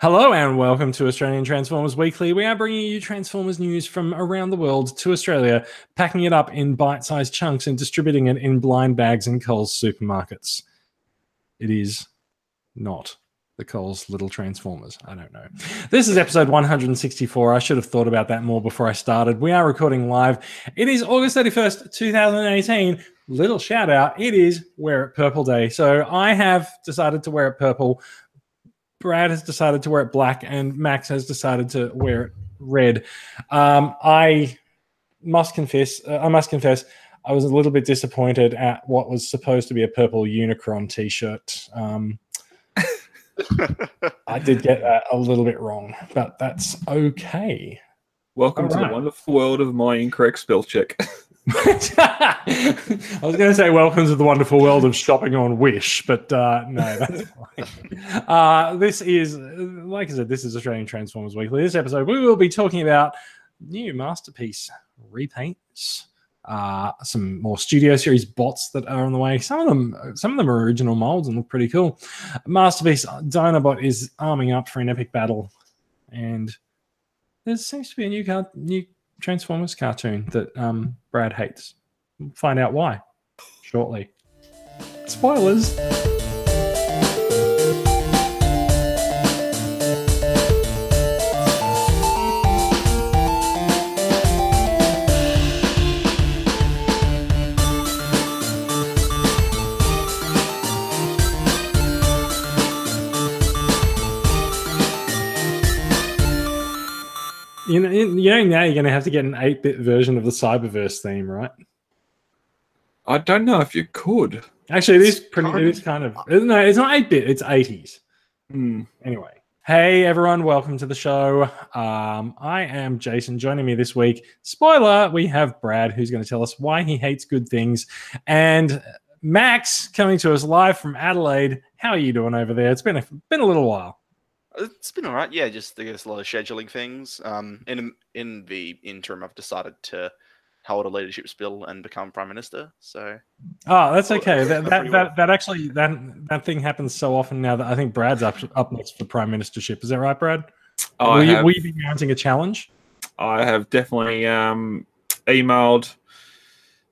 Hello and welcome to Australian Transformers Weekly. We are bringing you Transformers news from around the world to Australia, packing it up in bite sized chunks and distributing it in blind bags in Coles supermarkets. It is not the Coles Little Transformers. I don't know. This is episode 164. I should have thought about that more before I started. We are recording live. It is August 31st, 2018. Little shout out. It is Wear It Purple Day. So I have decided to wear it purple Brad has decided to wear it black, and Max has decided to wear it red. Um, I must confess, uh, I must confess, I was a little bit disappointed at what was supposed to be a purple Unicron T-shirt. Um, I did get that a little bit wrong, but that's okay. Welcome All to right. the wonderful world of my incorrect spell check. I was going to say welcome to the wonderful world of shopping on Wish, but uh, no, that's fine. Uh, this is, like I said, this is Australian Transformers Weekly. This episode, we will be talking about new masterpiece repaints, uh, some more Studio Series bots that are on the way. Some of them, some of them are original molds and look pretty cool. Masterpiece Dinobot is arming up for an epic battle, and there seems to be a new card, new Transformers cartoon that um, Brad hates. Find out why shortly. Spoilers. You know, you know now you're going to have to get an 8-bit version of the Cyberverse theme, right? I don't know if you could. Actually, it is pretty. It kind is kind of no. It's not 8-bit. It's 80s. Hmm. Anyway, hey everyone, welcome to the show. Um, I am Jason. Joining me this week, spoiler, we have Brad, who's going to tell us why he hates good things, and Max coming to us live from Adelaide. How are you doing over there? It's been a been a little while. It's been all right. Yeah, just I guess a lot of scheduling things. Um, in in the interim, I've decided to hold a leadership spill and become prime minister. So Oh, that's okay. That that, pretty well. that, that actually that that thing happens so often now that I think Brad's up up next for prime ministership. Is that right, Brad? I will, you, have, will you be mounting a challenge? I have definitely um, emailed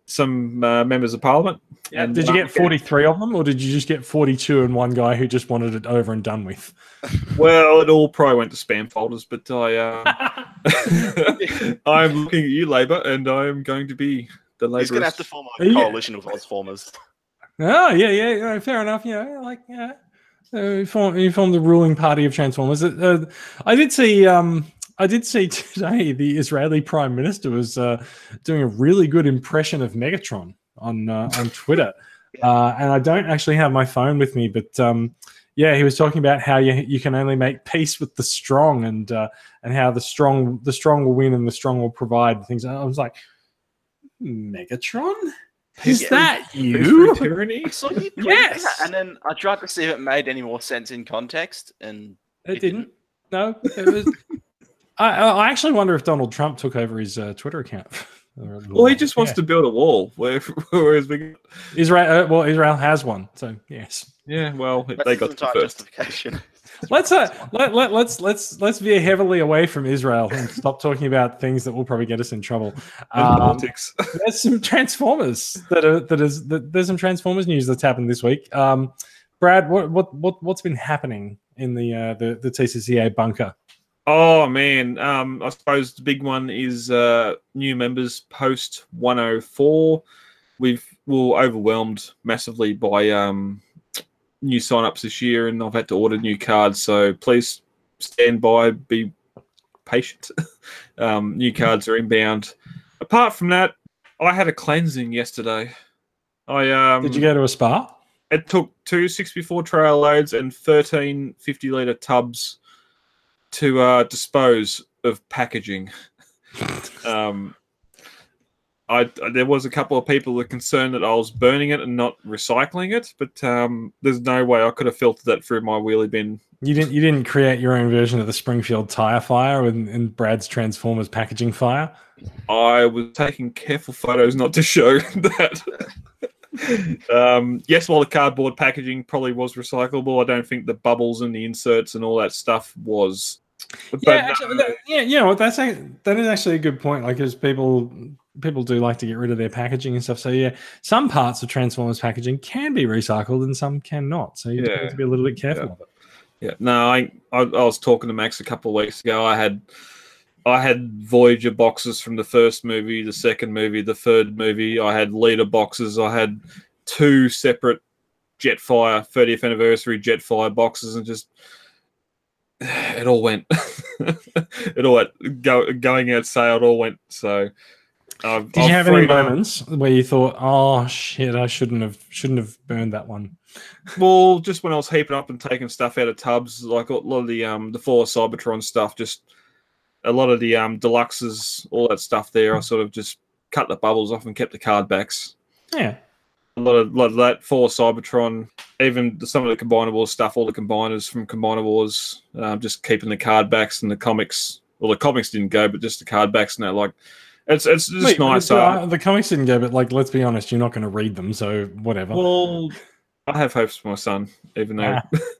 some uh, members of parliament. and, Did you get 43 of them, or did you just get 42 and one guy who just wanted it over and done with? Well, it all probably went to spam folders, but I, uh, I'm looking at you, Labor, and I'm going to be the Labor. he's gonna have to form Are a you- coalition with Ozformers. oh, yeah, yeah, yeah, fair enough. Yeah, like, yeah. Uh, you, form, you form the ruling party of Transformers. Uh, I did see, um, I did see today the Israeli Prime Minister was uh, doing a really good impression of Megatron on uh, on Twitter, uh, and I don't actually have my phone with me, but um, yeah, he was talking about how you you can only make peace with the strong, and uh, and how the strong the strong will win and the strong will provide things. And I was like, Megatron, is Yeah. that you? tyranny. I saw you tweet Yes! and then I tried to see if it made any more sense in context, and It didn't. No, it was. I, I actually wonder if Donald Trump took over his uh, Twitter account. Well, he just wants to build a wall. Where, whereas we, Israel. Uh, well, Israel has one, so yes. yeah, well, that's they got the entire first. justification. Let's uh, let, let let's let's let's veer heavily away from Israel and stop talking about things that will probably get us in trouble. Um, politics. there's some Transformers that are that is that there's some Transformers news that's happened this week. Um, Brad, what what what what's been happening in the uh, the the TCCA bunker? Oh man, um, I suppose the big one is uh, new members post 104. We've we're overwhelmed massively by um, new sign-ups this year, and I've had to order new cards. So please stand by, be patient. um, new cards are inbound. Apart from that, I had a cleansing yesterday. I um, Did you go to a spa? it took two 64 trail loads and 13 50 litre tubs to uh, dispose of packaging. um, I, there was a couple of people that were concerned that I was burning it and not recycling it, but um, there's no way I could have filtered that through my wheelie bin. You didn't. You didn't create your own version of the Springfield tire fire and, and Brad's Transformers packaging fire. I was taking careful photos not to show that. Um, yes, while the cardboard packaging probably was recyclable, I don't think the bubbles and the inserts and all that stuff was. But yeah, no, actually, that- yeah, you know what? That's a, that is actually a good point. Like, because people people do like to get rid of their packaging and stuff. So yeah, some parts of Transformers packaging can be recycled and some cannot. So you Yeah. need to be a little bit careful. Yeah. of it. Yeah, no, I, I I was talking to Max a couple of weeks ago. I had I had Voyager boxes from the first movie, the second movie, the third movie. I had leader boxes. I had two separate Jetfire 30th anniversary Jetfire boxes, and just it all went. it all went go, going out sale. It all went. So, I've, Did you I've have any up- moments where you thought, "Oh shit, I shouldn't have shouldn't have burned that one"? Well, just when I was heaping up and taking stuff out of tubs, like a lot of the um the four Cybertron stuff, just a lot of the um deluxes, all that stuff there, I sort of just cut the bubbles off and kept the card backs. Yeah, A lot of, lot of that for Cybertron, even some of the combinable stuff, all the combiners from Combinable um, just keeping the card backs and the comics. Well, the comics didn't go, but just the card backs and that. Like, it's it's just Wait, nice. but, uh, uh, the comics didn't go, but like, let's be honest, you're not going to read them, so whatever. well, I have hopes for my son, even though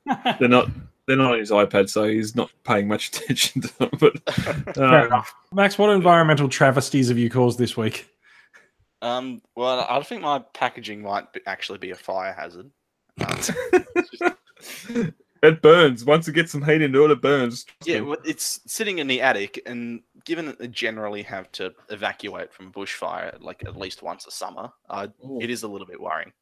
Ah. they're not they're not on his iPad, so he's not paying much attention to them. But Fair um, enough. Max, what environmental travesties have you caused this week? Um, well, I think my packaging might be, actually be a fire hazard. Um, it burns once it gets some heat into it. It burns. yeah, well, it's sitting in the attic, and given that they generally have to evacuate from bushfire like at least once a summer, uh, it is a little bit worrying.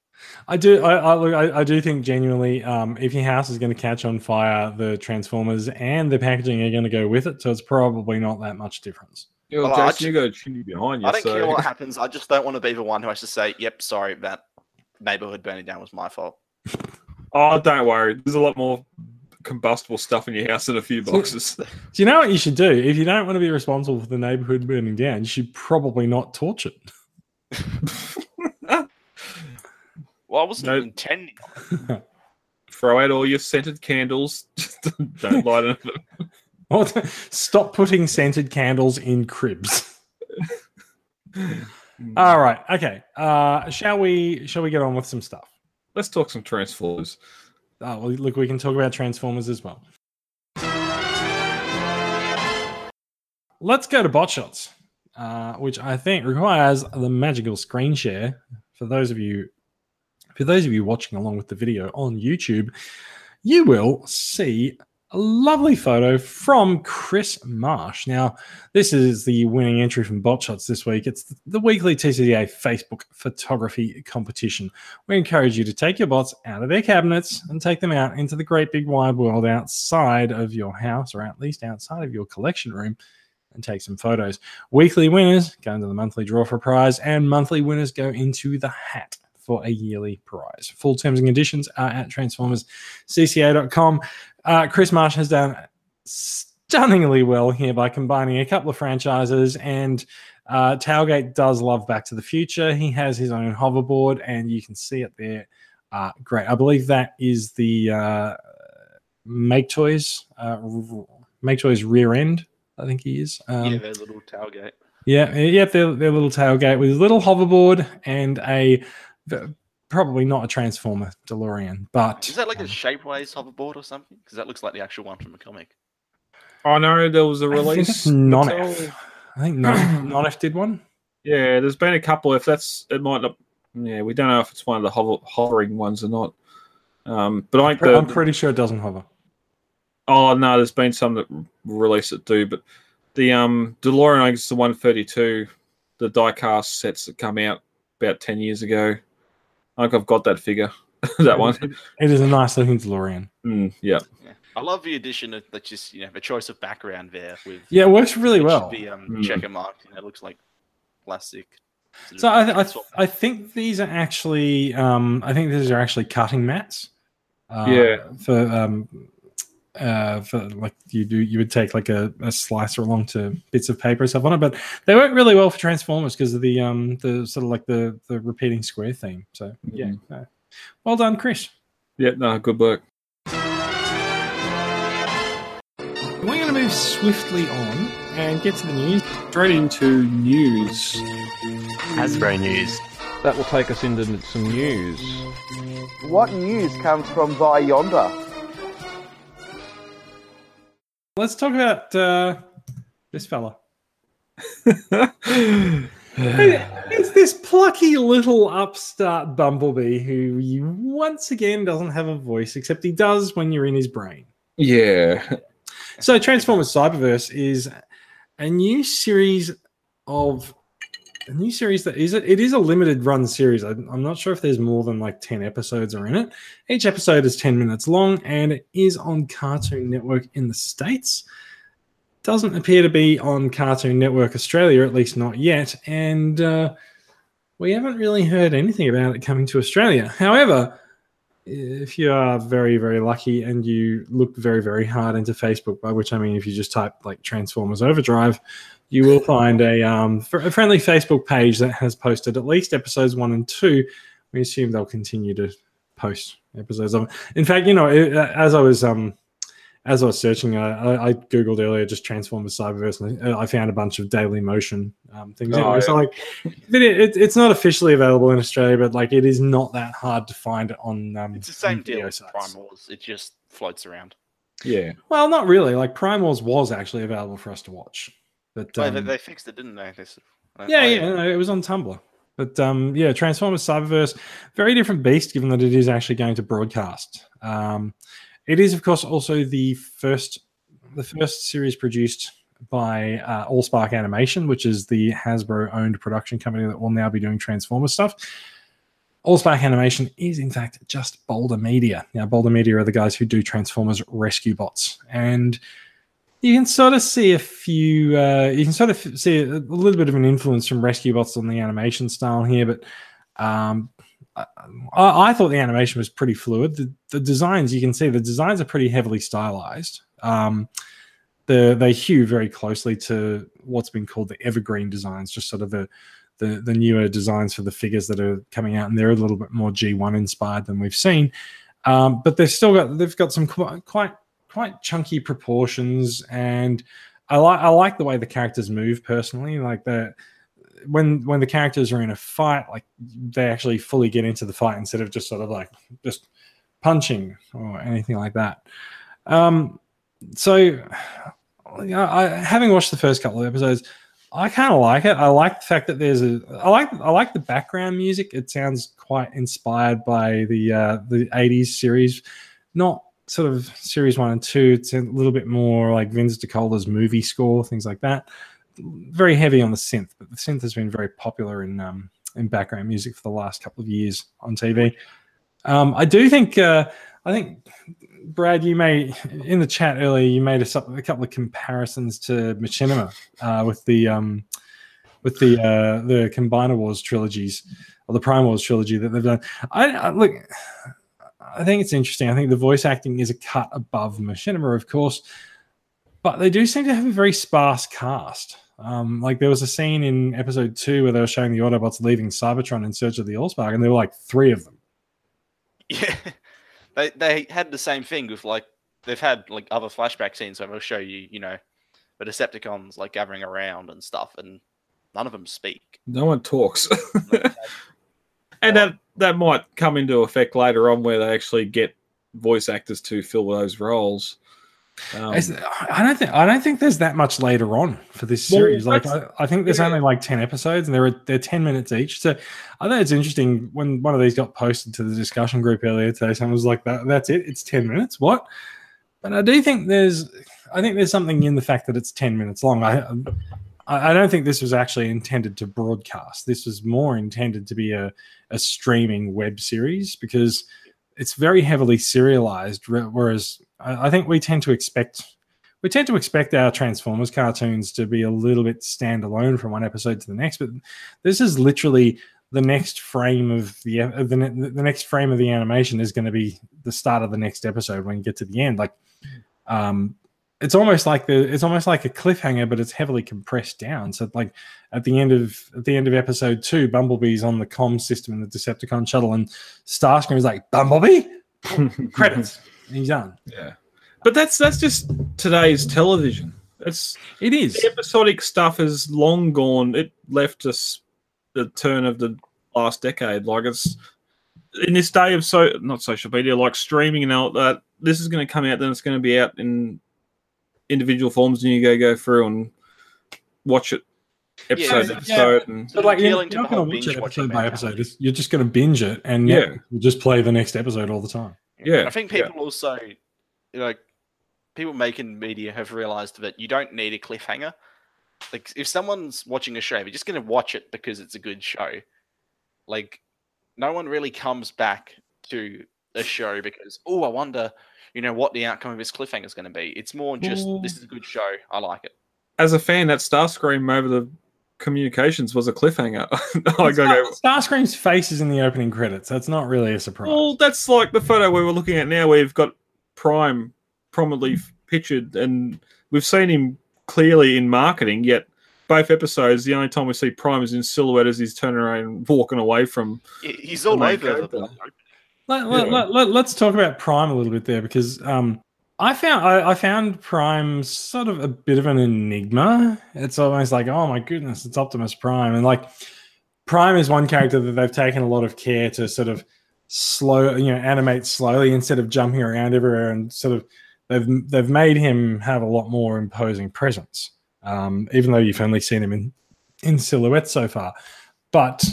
I do. I, I, look, I, I do think genuinely, um, if your house is going to catch on fire, the transformers and the packaging are going to go with it. So it's probably not that much difference. Yo, Well, I Jason, you got a chimney behind you. I don't so- care what happens. I just don't want to be the one who has to say, "Yep, sorry, that neighborhood burning down was my fault." Oh, don't worry. There's a lot more combustible stuff in your house than a few boxes. Do you know what you should do? If you don't want to be responsible for the neighborhood burning down, you should probably not torch it. Well, I wasn't No. intending. Throw out all your scented candles. Just don't light them. What? Stop putting scented candles in cribs. All right. Okay. Uh, shall we? Shall we get on with some stuff? Let's talk some Transformers. Oh, well, look, we can talk about Transformers as well. Let's go to bot shots, uh, which I think requires the magical screen share. For those of you, for those of you watching along with the video on YouTube, you will see a lovely photo from Chris Marsh. Now, this is the winning entry from Bot Shots this week. It's the weekly TCCA Facebook photography competition. We encourage you to take your bots out of their cabinets and take them out into the great big wide world outside of your house, or at least outside of your collection room, and take some photos. Weekly winners go into the monthly draw for a prize, and monthly winners go into the hat for a yearly prize. Full terms and conditions are at transformerscca.com. Uh, Chris Marsh has done stunningly well here by combining a couple of franchises and uh, Tailgate does love Back to the Future. He has his own hoverboard, and you can see it there. Uh, great. I believe that is the uh, Make Toys, uh, Make Toys rear end. I think he is. Um, yeah, a little tailgate. yeah, yep, their, their little tailgate with a little hoverboard and a probably not a transformer DeLorean, but Is that like a um, Shapeways hoverboard or something? Because that looks like the actual one from a comic. I know there was a release. non-F. I think non non-F did one. Yeah, there's been a couple. If that's it, might not. Yeah, we don't know if it's one of the hover, hovering ones or not. Um, but I think the, I'm pretty sure it doesn't hover. Oh no, there's been some that release it too, but the um DeLorean, I guess the 132, the diecast sets that come out about 10 years ago. I think I've got that figure, that one. It is a nice looking DeLorean. Mm, yeah, Yeah. I love the addition of that just you know the choice of background there with Yeah, it works really well. The um, Hmm. checker mark, you know, looks like plastic. So I, th- I, th- I think these are actually um, I think these are actually cutting mats. Uh, Yeah. For um, uh, for like you do you would take like a, a slicer along to bits of paper and stuff on it, but they work really well for Transformers because of the um the sort of like the the repeating square theme. So yeah, Mhm. uh, well done, Chris. yeah, no, good work. We're going to move swiftly on and get to the news. Straight into news. Hasbro news. that will take us into some news. What news comes from via yonder? Let's talk about uh, this fella. it's this plucky little upstart bumblebee who you once again doesn't have a voice, except he does when you're in his brain. Yeah. So Transformers Cyberverse is a new series of a new series that is it, it is a limited run series. I'm I'm not sure if there's more than like 10 episodes are in it. Each episode is 10 minutes long and it is on Cartoon Network in the States. Doesn't appear to be on Cartoon Network Australia, at least not yet. And uh, we haven't really heard anything about it coming to Australia. However, if you are very, very lucky and you look very, very hard into Facebook, by which I mean if you just type like Transformers Overdrive, you will find a, um, fr- a friendly Facebook page that has posted at least episodes one and two. We assume they'll continue to post episodes of it. In fact, you know, it, as I was um, as I was searching, uh, I, I googled earlier just Transformers Cyberverse, and I I found a bunch of Dailymotion um, things. Oh, anyway. So like, but it, it, it's not officially available in Australia, but like, it is not that hard to find it on. Um, It's the same deal video with sites. Prime Wars. It just floats around. Yeah. Well, not really. Like Prime Wars was actually available for us to watch, but Well, they, um, they fixed it, didn't they? Uh, yeah, oh, yeah, no, it was on Tumblr. But um, yeah, Transformers Cyberverse, very different beast, given that it is actually going to broadcast. Um, it is, of course, also the first the first series produced by uh, Allspark Animation, which is the Hasbro-owned production company that will now be doing Transformers stuff. Allspark Animation is, in fact, just Boulder Media. Now, Boulder Media are the guys who do Transformers Rescue Bots, and you can sort of see a few. Uh, you can sort of see a, little bit of an influence from Rescue Bots on the animation style here, but um, I, I thought the animation was pretty fluid. The, the designs, you can see, the designs are pretty heavily stylized. Um, the, they hew very closely to what's been called the evergreen designs, just sort of the the, the newer designs for the figures that are coming out, and they're a little bit more G1 inspired than we've seen. Um, but they've still got they've got some quite quite quite chunky proportions, and I like I like the way the characters move personally. Like the when when the characters are in a fight, like they actually fully get into the fight instead of just sort of like just punching or anything like that. Um, so, you know, I, having watched the first couple of episodes, I kind of like it. I like the fact that there's a. I like I like the background music. It sounds quite inspired by the uh, the '80s series, not sort of series one and two. It's a little bit more like Vince DiCola's movie score, things like that. Very heavy on the synth, but the synth has been very popular in um, in background music for the last couple of years on TV. Um, I do think uh, I think Brad, you may in the chat earlier, you made a, a couple of comparisons to Machinima uh, with the um, with the uh, the Combiner Wars trilogies or the Prime Wars trilogy that they've done. I, I look, I think it's interesting. I think the voice acting is a cut above Machinima, of course, but they do seem to have a very sparse cast. Um, like there was a scene in episode two where they were showing the Autobots leaving Cybertron in search of the Allspark, and there were like three of them. Yeah, they they had the same thing with like they've had like other flashback scenes where they'll show you, you know, the Decepticons like gathering around and stuff, and none of them speak. No one talks. and that that might come into effect later on where they actually get voice actors to fill those roles. Um, I don't think I don't think there's that much later on for this Well, series. like I, I think there's yeah. only like ten episodes, and they're they're ten minutes each. So I think it's interesting when one of these got posted to the discussion group earlier today. Someone was like, "That that's it. It's ten minutes. What?" But I do think there's I think there's something in the fact that it's ten minutes long. I I don't think this was actually intended to broadcast. This was more intended to be a a streaming web series because it's very heavily serialized. Whereas I, think we tend to expect we tend to expect our Transformers cartoons to be a little bit standalone from one episode to the next, but this is literally the next frame of the the, the next frame of the animation is going to be the start of the next episode when you get to the end. Like, um, it's almost like the it's almost like a cliffhanger, but it's heavily compressed down. So like at the end of at the end of episode two, Bumblebee's on the comm system in the Decepticon shuttle, and Starscream is like Bumblebee credits. he's done. yeah, but that's that's just today's television. It's It is. the episodic stuff is long gone. It left us the turn of the last decade. Like it's in this day of so not social media, like streaming and all that. This is going to come out, then it's going to be out in individual forms, and you go go through and watch it episode Yeah. to episode. And But like, you're, appealing to you're not going to watch it episode by episode. It's- You're just going to binge it, and Yeah. yeah, you'll just play the next episode all the time. yeah, I think people also, you know, people making media have realized that you don't need a cliffhanger. Like, if someone's watching a show, they're just going to watch it because it's a good show. Like, no one really comes back to a show because, oh, I wonder, you know, what the outcome of this cliffhanger is going to be. It's more just, Well- this is a good show. I like it. as a fan, that Starscream over the communications was a cliffhanger. I go go. Starscream's face is in the opening credits. That's not really a surprise. Well, that's like the photo we were looking at now. We've got Prime prominently pictured, and we've seen him clearly in marketing. Yet, both episodes, the only time we see Prime is in silhouette as he's turning around and walking away from. He's all over the character. Let, let, Yeah. let, let, us talk about Prime a little bit there because um, I found I, I found Prime sort of a bit of an enigma. It's almost like, oh my goodness, it's Optimus Prime, and like Prime is one character that they've taken a lot of care to sort of slow, you know, animate slowly instead of jumping around everywhere, and sort of they've they've made him have a lot more imposing presence, um, even though you've only seen him in in silhouette so far. But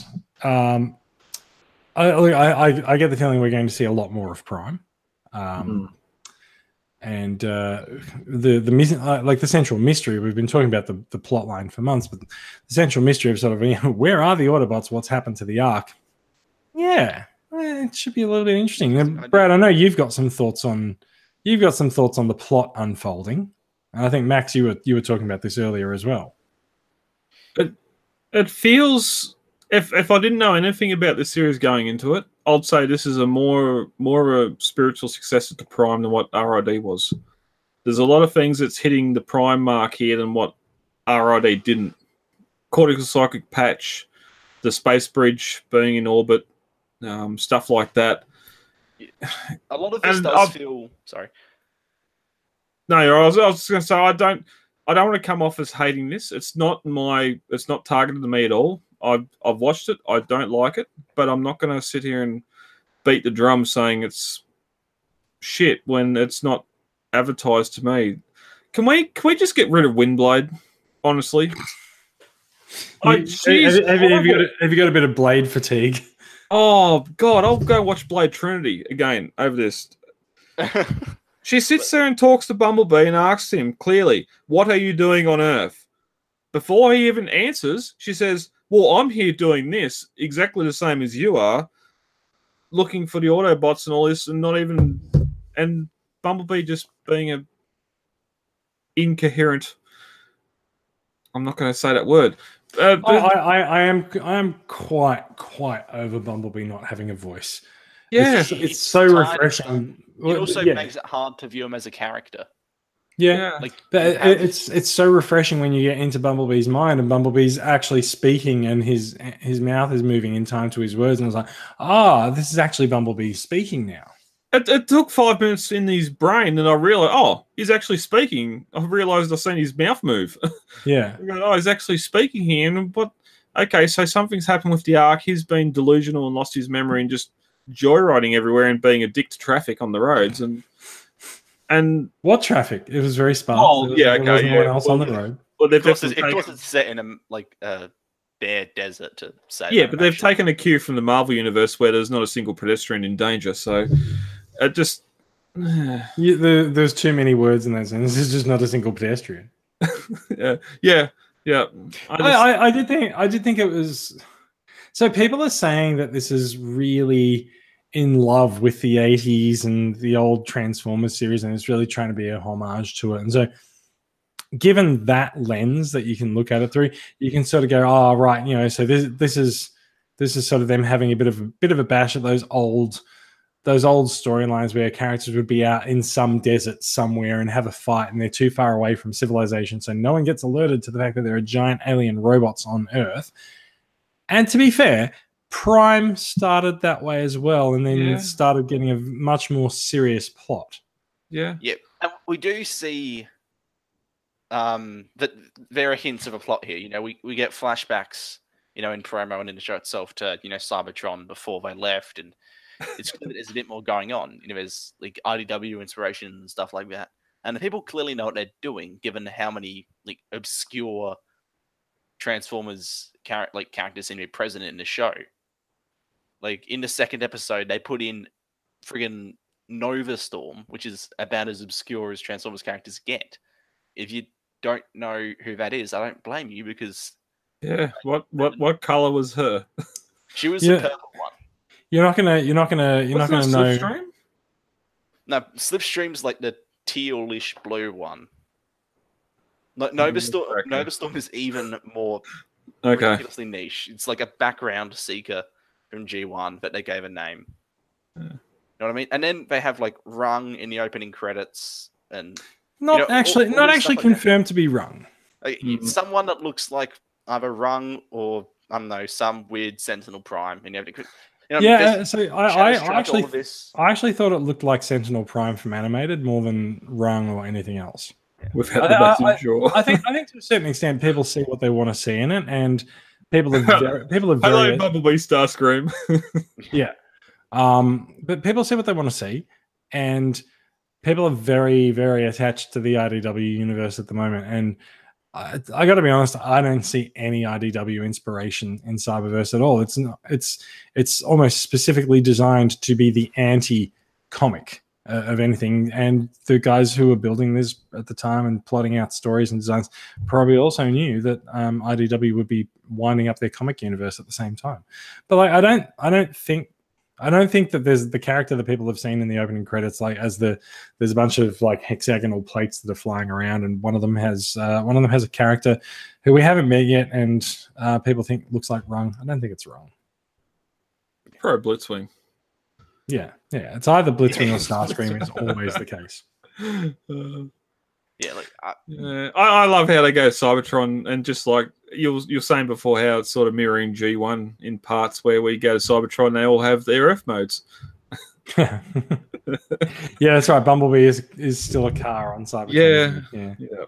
um, I, I, I, I get the feeling we're going to see a lot more of Prime, um, and uh, the the mis- uh, like the central mystery. We've been talking about the the plot line for months, but the central mystery of sort of you know, where are the Autobots? What's happened to the Ark? Yeah, it should be a little bit interesting. And Brad, I know you've got some thoughts on you've got some thoughts on the plot unfolding, and I think Max, you were you were talking about this earlier as well. It feels. If, if I didn't know anything about the series going into it, I'd say this is a more more of a spiritual successor to Prime than what RID was. There's a lot of things that's hitting the Prime mark here than what RID didn't. Cortical psychic patch, the space bridge being in orbit, um, stuff like that. A lot of this And does I've- feel. Sorry. No, I was, I was just going to say I don't I don't want to come off as hating this. It's not my it's not targeted to me at all. I've I've watched it. I don't like it, but I'm not going to sit here and beat the drum saying it's shit when it's not advertised to me. Can we can we just get rid of Windblade? Honestly, I, You- she's have, have have you got a, have you got a bit of blade fatigue? oh god, I'll go watch Blade Trinity again over this. She sits there and talks to Bumblebee and asks him clearly, What are you doing on Earth? Before he even answers, she says, Well, I'm here doing this, exactly the same as you are, looking for the Autobots and all this, and not even. And Bumblebee just being a incoherent. I'm not going to say that word. Uh, I, I, I, I am I am quite quite over Bumblebee not having a voice. yeah, it's, it's It's so refreshing. it also yeah, makes it hard to view him as a character. Yeah. yeah. Like But it- it's it's so refreshing when you get into Bumblebee's mind and Bumblebee's actually speaking and his his mouth is moving in time to his words and it's like ah this is actually Bumblebee speaking now. It, it took five minutes in his brain, and I realized, oh, he's actually speaking. I realized I've seen his mouth move. Yeah, I go, oh, he's actually speaking here. And what? Okay, so something's happened with the Ark. He's been delusional and lost his memory and just joyriding everywhere and being a dick to traffic on the roads. And and what traffic? It was very sparse. Oh, was- yeah, there was no one yeah. else on the road. well, they've of course, definitely it, it taken, wasn't set in a like a bare desert to say. yeah, but they've taken a cue from the Marvel universe where there's not a single pedestrian in danger. So it just. Yeah, there, there's too many words in that sentence. It's just not a single pedestrian. yeah, yeah, yeah. I I, I, I did think I did think it was. So people are saying that this is really in love with the '80s and the old Transformers series, and it's really trying to be a homage to it. And so, given that lens that you can look at it through, you can sort of go, "Oh, right, you know." So this this is this is sort of them having a bit of a bit of a bash at those old those old storylines where characters would be out in some desert somewhere and have a fight and they're too far away from civilization so no one gets alerted to the fact that there are giant alien robots on earth and to be fair prime started that way as well and then Yeah. started getting a much more serious plot yeah. Yep, and we do see um, that there are hints of a plot here. You know, we, we get flashbacks you know, in promo and in the show itself to you know Cybertron before they left, and it's clear that there's a bit more going on. You know, there's like IDW inspiration and stuff like that, and the people clearly know what they're doing, given how many like obscure Transformers char- like characters seem to be present in the show. Like in the second episode, they put in friggin' Nova Storm, which is about as obscure as Transformers characters get. If you don't know who that is, I don't blame you because Yeah. What what what color was her? she was Yeah. the purple one. You're not gonna. You're not gonna. You're not Wasn't gonna that know. Slipstream? No, Slipstream's like the tealish blue one. No, mm, Nova Storm. Nova Storm is even more Okay. ridiculously niche. It's like a background seeker from G1 that they gave a name. Yeah. You know what I mean? And then they have like Rung in the opening credits and Not know, actually. all not actually stuff like that. confirmed to be Rung. like, Mhm. someone that looks like either Rung or I don't know some weird Sentinel Prime in the opening. credits. You know, yeah. uh, So I, I, I actually. this. I actually thought it looked like Sentinel Prime from animated more than Rung or anything else. Without I- the I- I- jaw. I think I think to a certain extent people see what they want to see in it, and people are very, people are Hello, very Bumblebee Starscream. yeah. Um, but people see what they want to see, and people are very very attached to the IDW universe at the moment. And I, I got to be honest, I don't see any IDW inspiration in Cyberverse at all. It's not. It's it's almost specifically designed to be the anti comic uh, of anything. And the guys who were building this at the time and plotting out stories and designs probably also knew that um, IDW would be winding up their comic universe at the same time. But like, I don't, I don't think, I don't think that there's the character that people have seen in the opening credits. Like, as the there's a bunch of like hexagonal plates that are flying around, and one of them has uh, one of them has a character who we haven't met yet, and uh, people think looks like Rung. I don't think it's Rung. Pro Blitzwing. Yeah, yeah, it's either Blitzwing or Starscream is always the case. Uh, Yeah, like I, yeah, I, I love how they go Cybertron and just like you you're saying before, how it's sort of mirroring G1 in parts where we go to Cybertron, they all have their F modes. yeah, that's right. Bumblebee is is still a car on Cybertron. Yeah. yeah. Yeah.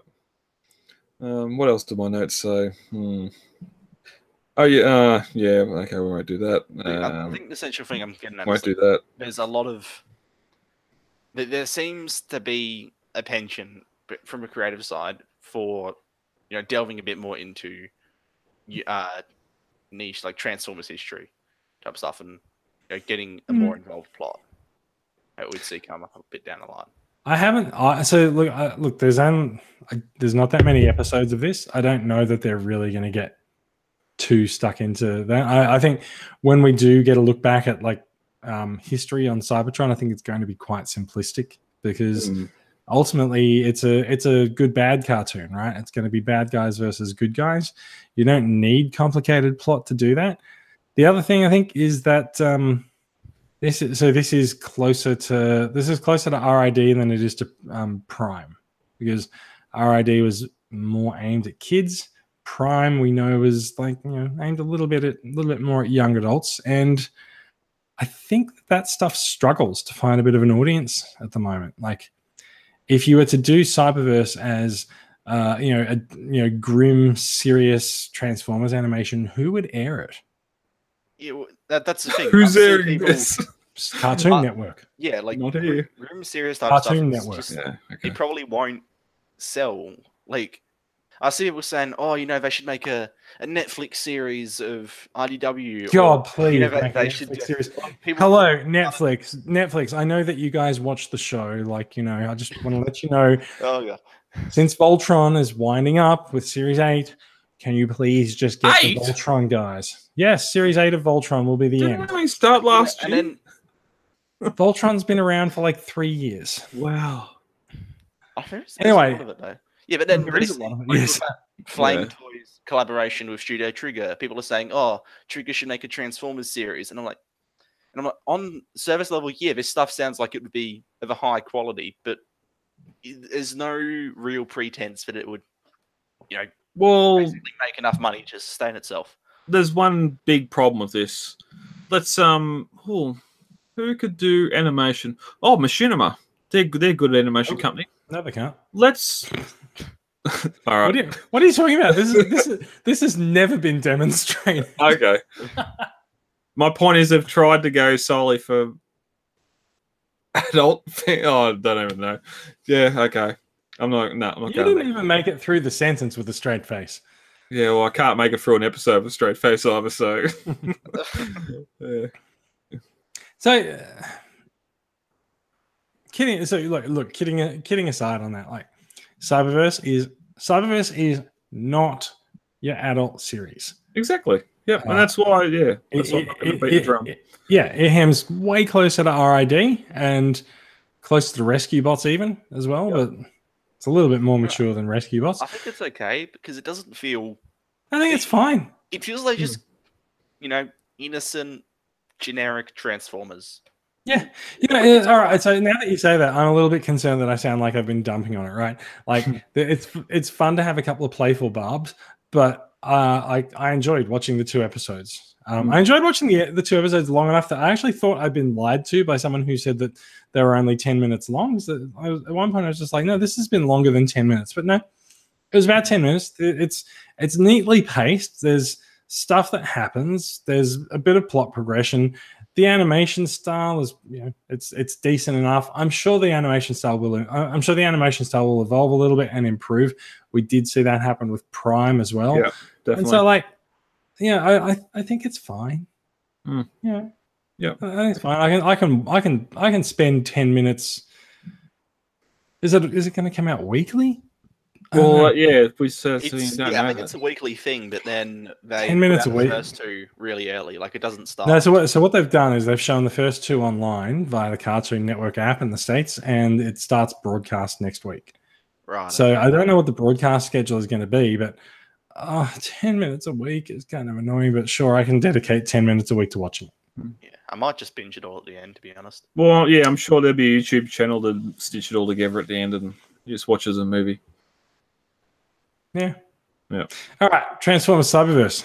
Um, what else do my notes say? Hmm. Oh yeah, uh, yeah. Okay, we won't do that. I- I Um, think the essential thing I'm getting at is do that. there's a lot of there, there seems to be a penchant b- from a creative side for you know delving a bit more into uh niche like transformers history type stuff and you know, getting a more involved plot that we'd see come up a bit down the line I haven't. I, so look, I, look. There's um, I, there's not that many episodes of this. I don't know that they're really going to get too stuck into that. I, I think when we do get a look back at like um, history on Cybertron, I think it's going to be quite simplistic because Mm. ultimately it's a it's a good bad cartoon, right? It's going to be bad guys versus good guys. You don't need complicated plot to do that. The other thing I think is that um, this is, so this is closer to this is closer to RID than it is to um, Prime because RID was more aimed at kids. Prime we know was like you know aimed a little bit at a little bit more at young adults, and I think that, that stuff struggles to find a bit of an audience at the moment. Like if you were to do Cyberverse as uh, you know a you know grim, serious Transformers animation, who would air it? yeah well, that, that's the thing Who's I've airing people- this? Cartoon Uh, Network. yeah like Not grim, here. grim serious type stuff Cartoon it's Network. just- Yeah. Okay. it probably won't sell. Like, I see people saying, "Oh, you know, they should make a, a Netflix series of IDW." or, God, please. you know, they, make they Netflix should do- series. People, Hello, Netflix. Netflix. I know that you guys watch the show. Like, you know, I just want to let you know Oh yeah, since Voltron is winding up with Series 8, can you please just get Eight? the Voltron guys? Yes, Series 8 of Voltron will be the Didn't end. we start last and year? then Voltron's been around for like three years. wow. I think there's Anyway. A lot of it though. Yeah, but then There is a lot of it, yes. Flame Yeah. Toys collaboration with Studio Trigger, people are saying, "Oh, Trigger should make a Transformers series," and I'm like, and I'm like, on service level, yeah, this stuff sounds like it would be of a high quality, but there's no real pretense that it would, you know, Well, basically make enough money to sustain itself. there's one big problem with this. Let's um, oh, who could do animation? Oh, Machinima. They're they're good at animation Oh. company. No, they can't. Let's All What, are you, what are you talking about? This is this is this has never been demonstrated. Okay. My point is, they've tried to go solely for adult. Oh, I don't even know. Yeah. Okay. I'm not. No, I'm not You didn't even make it through the sentence with a straight face. Yeah. Well, I can't make it through an episode with a straight face either. So. yeah. So, uh, kidding. So, look, look, kidding, kidding aside on that, like, Cyberverse is Cyberverse is not your adult series. Exactly. Yeah, Uh, and that's why. Yeah. That's It- it- not going it- to beat the drum. it- yeah, it hams way closer to RID and close to the Rescue Bots even as well, but it's a little bit more mature than Rescue Bots. I think it's okay because it doesn't feel. I think it's fine. It feels Hmm. like just, you know, innocent, generic Transformers. Yeah, you know, all right. So now that you say that, I'm a little bit concerned that I sound like I've been dumping on it, right? Like it's it's fun to have a couple of playful barbs, but uh, I I enjoyed watching the two episodes. Um, I enjoyed watching the the two episodes long enough that I actually thought I'd been lied to by someone who said that they were only ten minutes long. So I was, at one point, I was just like, no, this has been longer than ten minutes, but no, it was about ten minutes. It- It's it's neatly paced. There's stuff that happens. There's a bit of plot progression the animation style is you know it's it's decent enough. I'm sure the animation style will I- i'm sure the animation style will evolve a little bit and improve. We did see that happen with prime as well. Yeah, definitely. and so like yeah i i, I think it's fine. Hmm. yeah. Yeah. i it's fine. I can i can i can i can spend 10 minutes. Is it is it going to come out weekly well, uh, yeah. We certainly It's, don't yeah, I know think that. it's a weekly thing, but then they 10 minutes put out a the week. first two really early. Like it doesn't start. No, so what, so what they've done is they've shown the first two online via the Cartoon Network app in the States, and it starts broadcast next week. right. So I don't know what the broadcast schedule is going to be, but uh, 10 minutes a week is kind of annoying, but sure, I can dedicate 10 minutes a week to watching it. yeah, I might just binge it all at the end, to be honest. Well, yeah, I'm sure there'll be a YouTube channel to stitch it all together at the end and just watch as a movie. Yeah. Yeah. All right. Transformers Cyberverse.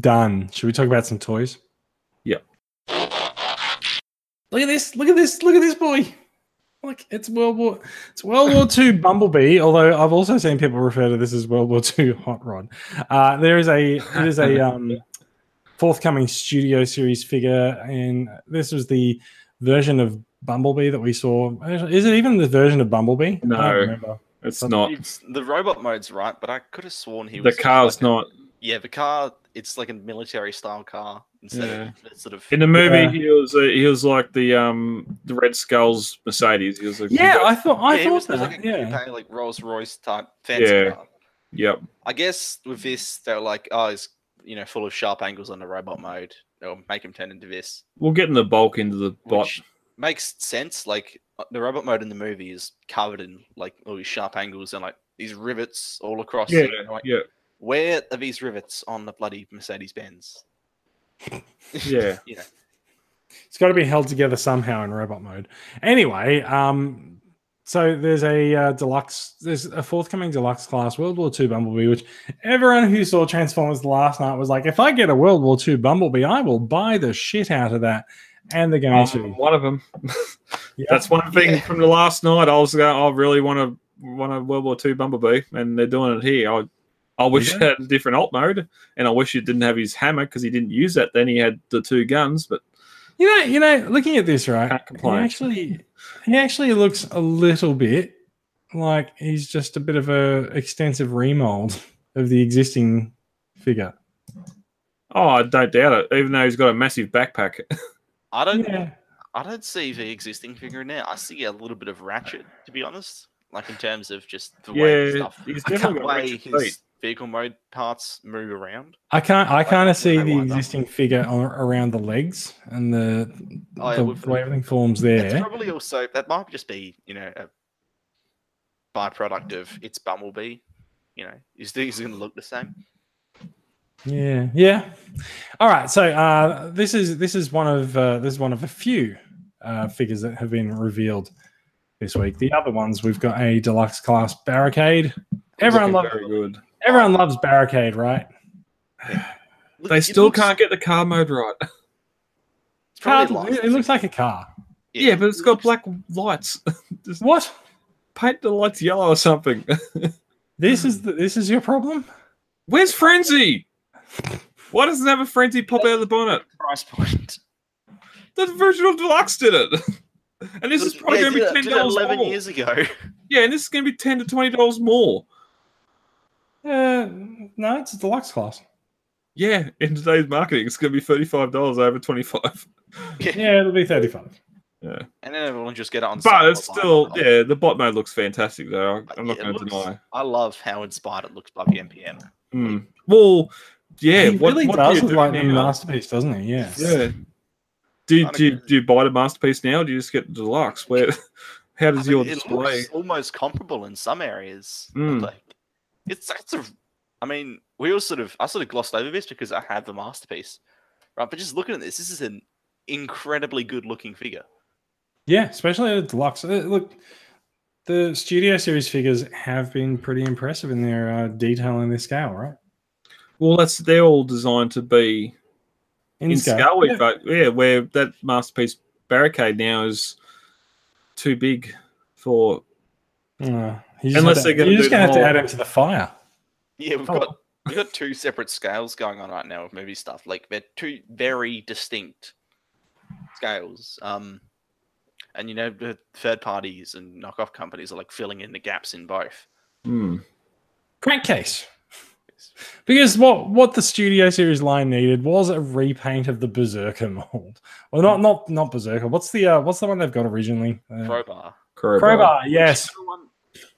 Done. Should we talk about some toys? Yeah. Look at this. Look at this. Look at this boy. Look, it's World War it's World War II Bumblebee, although I've also seen people refer to this as World War II Hot Rod. Uh, there is a it is a um, forthcoming studio series figure, and this was the version of Bumblebee that we saw. Is it even the version of Bumblebee? I don't No. Remember. It's But not. It's the robot mode's right, but I could have sworn he was. The car's like a- not. yeah, the car. It's like a military style car instead Yeah. of sort of. In the movie, Yeah. he was a, he was like the um the Red Skull's Mercedes. He was like Yeah, I thought I yeah, thought was, it was that. like a yeah. coupe, like Rolls Royce type fancy Yeah. car. yep. I guess with this, they're like, oh, it's you know full of sharp angles on the robot mode. They'll make him turn into this, We'll get in the bulk into the bot. which makes sense. Like uh, the robot mode in the movie is covered in like all these sharp angles and like these rivets all across. Yeah, it, like, yeah, Where are these rivets on the bloody Mercedes Benz? yeah. You know, It's got to be held together somehow in robot mode. Anyway, um, so there's a uh, deluxe, there's a forthcoming deluxe class World War II Bumblebee, which everyone who saw Transformers last night was like, if I get a World War II Bumblebee, I will buy the shit out of that. And they're going Um, to. one of them. Yeah. That's one thing Yeah. from the last night. I was going, I really want to want a World War II Bumblebee, and they're doing it here. I, I wish Yeah. it had a different alt mode, and I wish it didn't have his hammer because he didn't use that. Then he had the two guns, but You know, you know, looking at this, right? Can't He actually, he actually looks a little bit like he's just a bit of a extensive remold of the existing figure. oh, I don't doubt it. Even though he's got a massive backpack. I don't. Yeah. I don't see the mm. existing figure now. I see a little bit of Ratchet, to be honest. Like in terms of just the way stuff, he's the way his feet. vehicle mode parts move around. I can't. I kind of see the existing figure on, around the legs and the, Oh, yeah, the way everything forms It's there. probably also that might just be you know a byproduct of it's Bumblebee. You know, is these going to look the same? Yeah, yeah. All right. So uh, this is this is one of uh, this is one of a few uh, figures that have been revealed this week. The other ones we've got a deluxe class barricade. Everyone loves very good. everyone loves barricade, right? Look, They it still looks- can't get the car mode right. It's probably Car- licensing. it looks like a car. Yeah, but it's got looks- black lights. What? paint the lights yellow or something. This is the, this is your problem. Where's Frenzy? Why doesn't it have a Frenzy pop out of the bonnet? Price point. The original deluxe did it. And this is probably Yeah, going to be ten did it dollars eleven more. years ago. Yeah, and this is going to be ten to twenty dollars more. Uh, no, it's a deluxe class. Yeah, in today's marketing, it's going to be thirty-five dollars over twenty-five. Yeah, it'll be thirty-five. Yeah, And then everyone just get it on. but it's still it. yeah. The bot mode looks fantastic though. I'm not yeah, going to looks- deny. I love how inspired it looks by the MPM. Mm. Well, yeah, he what, really what does do do like the now? masterpiece, doesn't he? Yeah. Yeah. Do you, do, you, do you buy the masterpiece now? Or do you just get the deluxe? Where how I does mean, your it display? looks almost comparable in some areas. Mm. Like it's it's a. I mean, we all sort of I sort of glossed over this because I have the masterpiece, right? But just looking at this, this is an incredibly good looking figure. Yeah, especially the deluxe. Uh, look, the Studio Series figures have been pretty impressive in their uh, detail and their scale, right? Well, that's they're all designed to be in, scale. with, Yeah. but yeah, where that masterpiece barricade now is too big for. Uh, you unless they're gonna you're just gonna have to add him to the fire. Yeah, we've Oh. got we've got two separate scales going on right now with movie stuff. Like they're two very distinct scales. Um, and you know the third parties and knockoff companies are like filling in the gaps in both. Hmm. Crankcase. Because what what the Studio Series line needed was a repaint of the Berserker mold. Well, not not not Berserker. What's the uh, what's the one they've got originally? Uh, Crowbar. Crowbar. Crowbar. Yes, Everyone-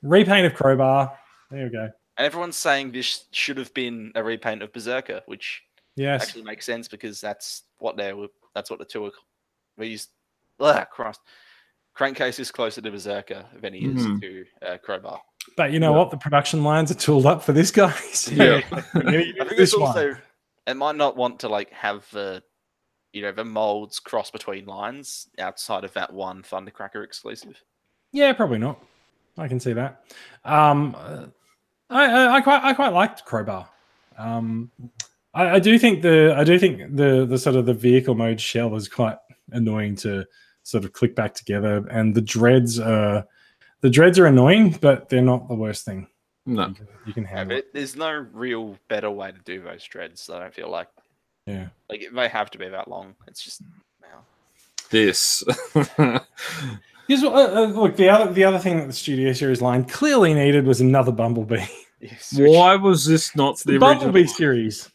repaint of Crowbar. There we go. And everyone's saying this should have been a repaint of Berserker, which Yes. actually makes sense because that's what they were. That's what the two are. These, ah, Christ, crankcase is closer to Berserker than he is Mhm. to uh, Crowbar. But you know Yeah. what? The production lines are tooled up for this guy. So Yeah. we're gonna use I think this it's one. also it might not want to like have the you know the molds cross between lines outside of that one Thundercracker exclusive. Yeah, probably not. I can see that. Um, I, I, I quite I quite liked Crowbar. Um, I, I do think the I do think the the sort of the vehicle mode shell is quite annoying to sort of click back together, and the dreads are the dreads are annoying, but they're not the worst thing. No. You can, you can Yeah, it. there's no real better way to do those dreads. I don't feel like Yeah. like it may have to be that long. It's just wow. This. Here's what, uh, uh, look the other the other thing that the Studio Series line clearly needed was another Bumblebee. Yes, which- Why was this not The the Bumblebee original? series.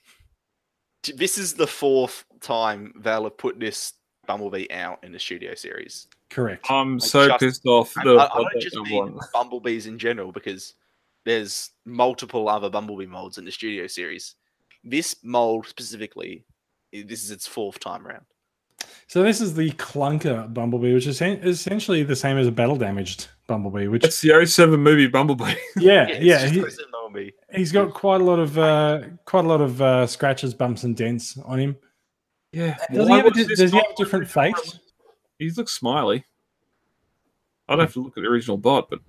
This is the fourth time they'll have put this Bumblebee out in the studio series. Correct. I'm so just- pissed off. I, The, I, I don't just mean one. bumblebees in general because there's multiple other bumblebee molds in the studio series. This mold specifically, this is its fourth time around. So this is the clunker Bumblebee, which is essentially the same as a battle damaged Bumblebee. Which It's the 07 movie Bumblebee. yeah, it's yeah, just he, bumblebee. He's got quite a lot of uh, quite a lot of uh, scratches, bumps, and dents on him. Yeah. Does he have a, was di- does he have a different face? He looks smiley. I'd have to look at the original bot, but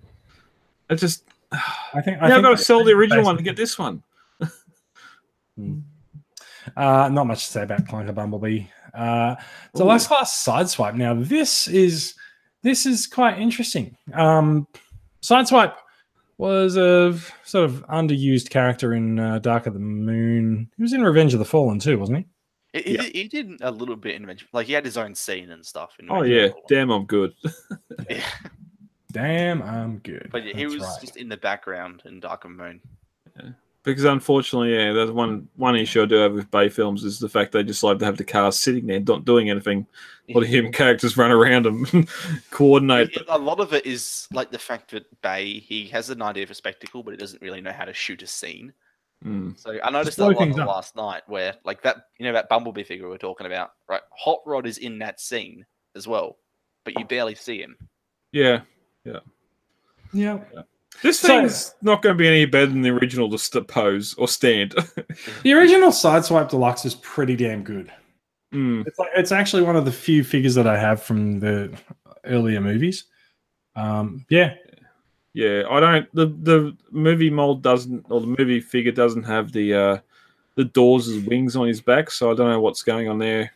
I just. I think. I yeah, I've got to sell the original one to get this one. Uh, not much to say about Clunker Bumblebee. Uh, so Ooh. last class sideswipe. Now this is this is quite interesting. Um, sideswipe was a sort of underused character in uh, Dark of the Moon. He was in Revenge of the Fallen too, wasn't he? He, he Yeah. did, he did a little bit in Revenge, like he had his own scene and stuff. In Oh, yeah. the Damn, I'm good. Yeah. Damn, I'm good. But yeah, he was right. just in the background in Dark of the Moon. Because unfortunately, yeah, there's one one issue I do have with Bay films is the fact they just like to have the cars sitting there, not doing anything, while the human characters run around them, coordinate. A lot of it is like the fact that Bay he has an idea for spectacle, but he doesn't really know how to shoot a scene. Mm. So I noticed that a lot things up. last night, where like that you know that Bumblebee figure we are talking about, right? Hot Rod is in that scene as well, but you barely see him. Yeah, yeah. Yeah. This So- thing's not going to be any better than the original to st- pose or stand. The original Sideswipe Deluxe is pretty damn good. Mm. It's like, it's actually one of the few figures that I have from the earlier movies. Um, yeah, Yeah, I don't. The the movie mold doesn't, or the movie figure doesn't have the uh the doors wings on his back, so I don't know what's going on there.